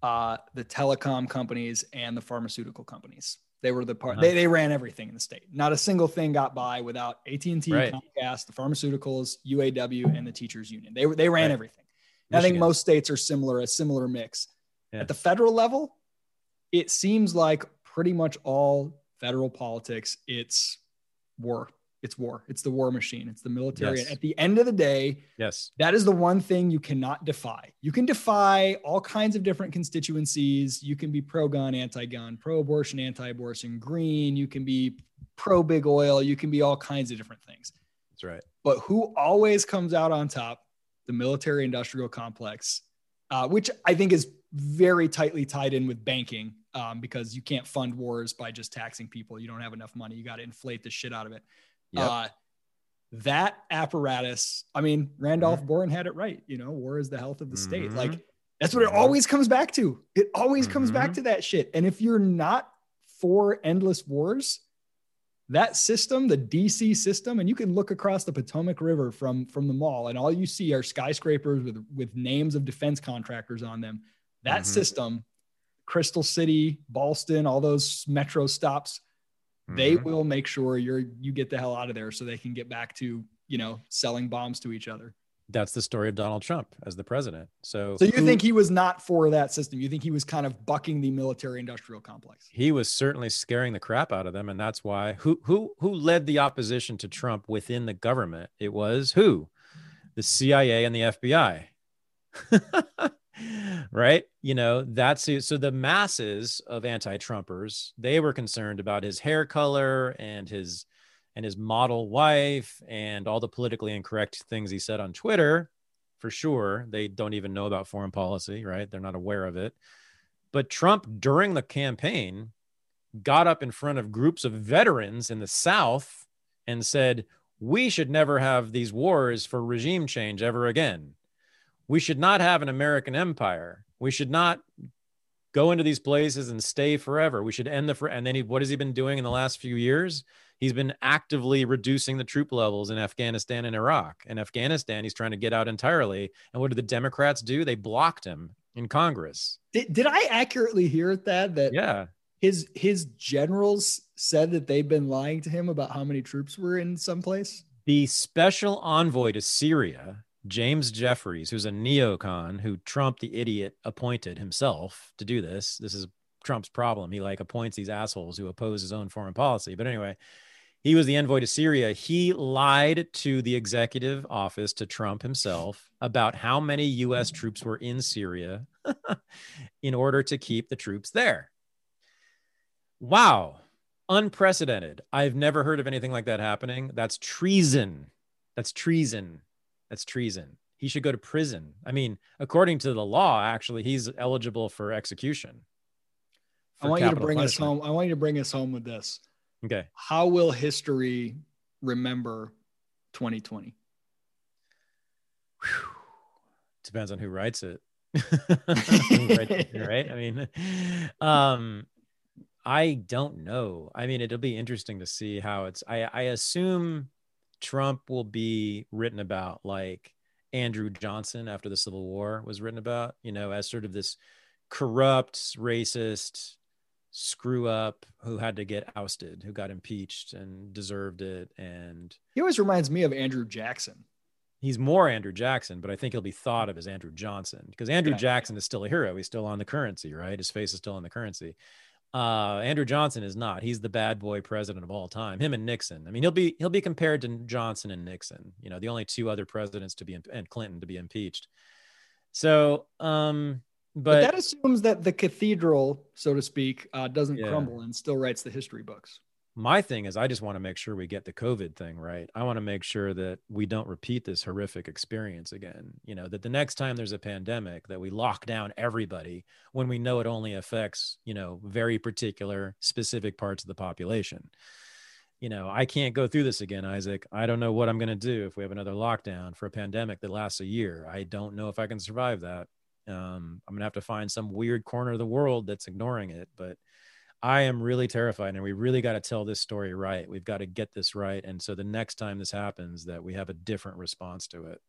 uh, the telecom companies and the pharmaceutical companies. They were the part. Uh-huh. They, they ran everything in the state. Not a single thing got by without AT and T, right. Comcast, the pharmaceuticals, UAW, and the teachers union. They they ran right. everything. I think most states are similar, a similar mix. Yeah. At the federal level, it seems like pretty much all federal politics. It's war it's war. It's the war machine. It's the military. Yes. And at the end of the day, yes, that is the one thing you cannot defy. You can defy all kinds of different constituencies. You can be pro-gun, anti-gun, pro-abortion, anti-abortion, green. You can be pro-big oil. You can be all kinds of different things. That's right. But who always comes out on top? The military-industrial complex, uh, which I think is very tightly tied in with banking. Um, because you can't fund wars by just taxing people. You don't have enough money. You got to inflate the shit out of it. Yep. Uh, that apparatus, I mean, Randolph mm-hmm. Bourne had it right. You know, war is the health of the mm-hmm. state. Like that's what it mm-hmm. always comes back to. It always mm-hmm. comes back mm-hmm. to that shit. And if you're not for endless wars, that system, the DC system, and you can look across the Potomac River from from the mall, and all you see are skyscrapers with with names of defense contractors on them. That mm-hmm. system, Crystal City, Ballston, all those metro stops, Mm-hmm. They will make sure you're you get the hell out of there so they can get back to, you know, selling bombs to each other. That's the story of Donald Trump as the president. So So you who, think he was not for that system? You think he was kind of bucking the military industrial complex? He was certainly scaring the crap out of them and that's why who who who led the opposition to Trump within the government? It was who? The CIA and the FBI. right? You know that's so the masses of anti-trumpers they were concerned about his hair color and his and his model wife and all the politically incorrect things he said on twitter. For sure they don't even know about foreign policy right? They're not aware of it. But trump during the campaign got up in front of groups of veterans in the south and said we should never have these wars for regime change ever again we should not have an American empire. We should not go into these places and stay forever. We should end the for and then he, what has he been doing in the last few years? He's been actively reducing the troop levels in Afghanistan and Iraq. In Afghanistan, he's trying to get out entirely. And what did the Democrats do? They blocked him in Congress. Did, did I accurately hear that? That yeah, his his generals said that they've been lying to him about how many troops were in some place. The special envoy to Syria James Jeffries, who's a neocon who Trump, the idiot, appointed himself to do this. This is Trump's problem. He like appoints these assholes who oppose his own foreign policy. But anyway, he was the envoy to Syria. He lied to the executive office, to Trump himself, about how many US troops were in Syria in order to keep the troops there. Wow. Unprecedented. I've never heard of anything like that happening. That's treason. That's treason. That's treason. He should go to prison. I mean, according to the law, actually, he's eligible for execution. For I want you to bring us home. I want you to bring us home with this. Okay. How will history remember 2020? Depends on who writes it. right? I mean, um, I don't know. I mean, it'll be interesting to see how it's. I, I assume Trump will be written about like Andrew Johnson after the Civil War was written about, you know, as sort of this corrupt, racist screw up who had to get ousted, who got impeached and deserved it. And he always reminds me of Andrew Jackson. He's more Andrew Jackson, but I think he'll be thought of as Andrew Johnson because Andrew yeah. Jackson is still a hero. He's still on the currency, right? His face is still on the currency. Uh, Andrew Johnson is not. He's the bad boy president of all time. Him and Nixon. I mean, he'll be he'll be compared to Johnson and Nixon. You know, the only two other presidents to be and Clinton to be impeached. So, um, but, but that assumes that the cathedral, so to speak, uh, doesn't yeah. crumble and still writes the history books my thing is i just want to make sure we get the covid thing right. I want to make sure that we don't repeat this horrific experience again you know that the next time there's a pandemic that we lock down everybody when we know it only affects you know very particular specific parts of the population. You know i can't go through this again isaac. I don't know what i'm going to do if we have another lockdown for a pandemic that lasts a year. I don't know if i can survive that. Um, i'm going to have to find some weird corner of the world that's ignoring it but I am really terrified, and we really got to tell this story right. We've got to get this right, and so the next time this happens, that we have a different response to it.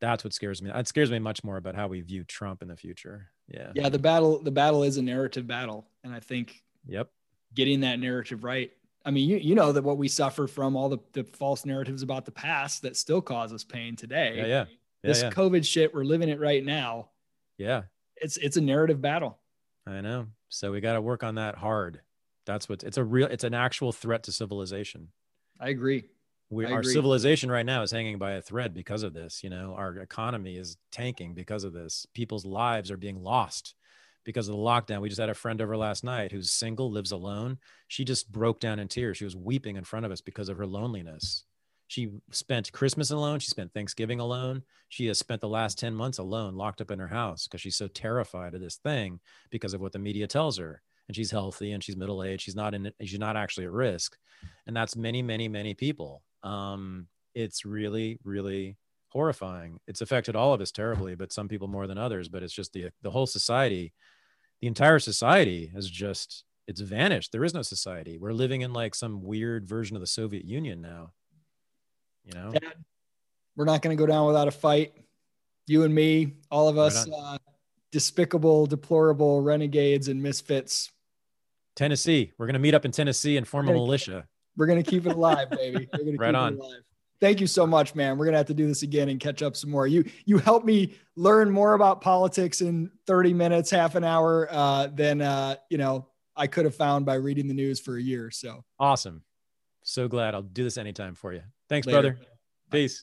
That's what scares me. It scares me much more about how we view Trump in the future. Yeah. Yeah. The battle. The battle is a narrative battle, and I think. Yep. Getting that narrative right. I mean, you you know that what we suffer from all the, the false narratives about the past that still cause us pain today. Yeah. Yeah. yeah this yeah. COVID shit, we're living it right now. Yeah. It's it's a narrative battle. I know. So we got to work on that hard. That's what it's a real, it's an actual threat to civilization. I agree. We, I our agree. civilization right now is hanging by a thread because of this. You know, our economy is tanking because of this. People's lives are being lost because of the lockdown. We just had a friend over last night who's single, lives alone. She just broke down in tears. She was weeping in front of us because of her loneliness. She spent Christmas alone. She spent Thanksgiving alone. She has spent the last 10 months alone, locked up in her house because she's so terrified of this thing because of what the media tells her. And she's healthy and she's middle aged. She's not in she's not actually at risk. And that's many, many, many people. Um, it's really, really horrifying. It's affected all of us terribly, but some people more than others. But it's just the the whole society, the entire society has just it's vanished. There is no society. We're living in like some weird version of the Soviet Union now you know, Thad, we're not going to go down without a fight. You and me, all of us, uh, despicable, deplorable renegades and misfits. Tennessee. We're going to meet up in Tennessee and form a militia. we're going to keep it alive, baby. We're right on. Thank you so much, man. We're gonna have to do this again and catch up some more. You you helped me learn more about politics in 30 minutes, half an hour, uh, than uh, you know I could have found by reading the news for a year. So awesome. So glad. I'll do this anytime for you. Thanks, Later. brother. Peace.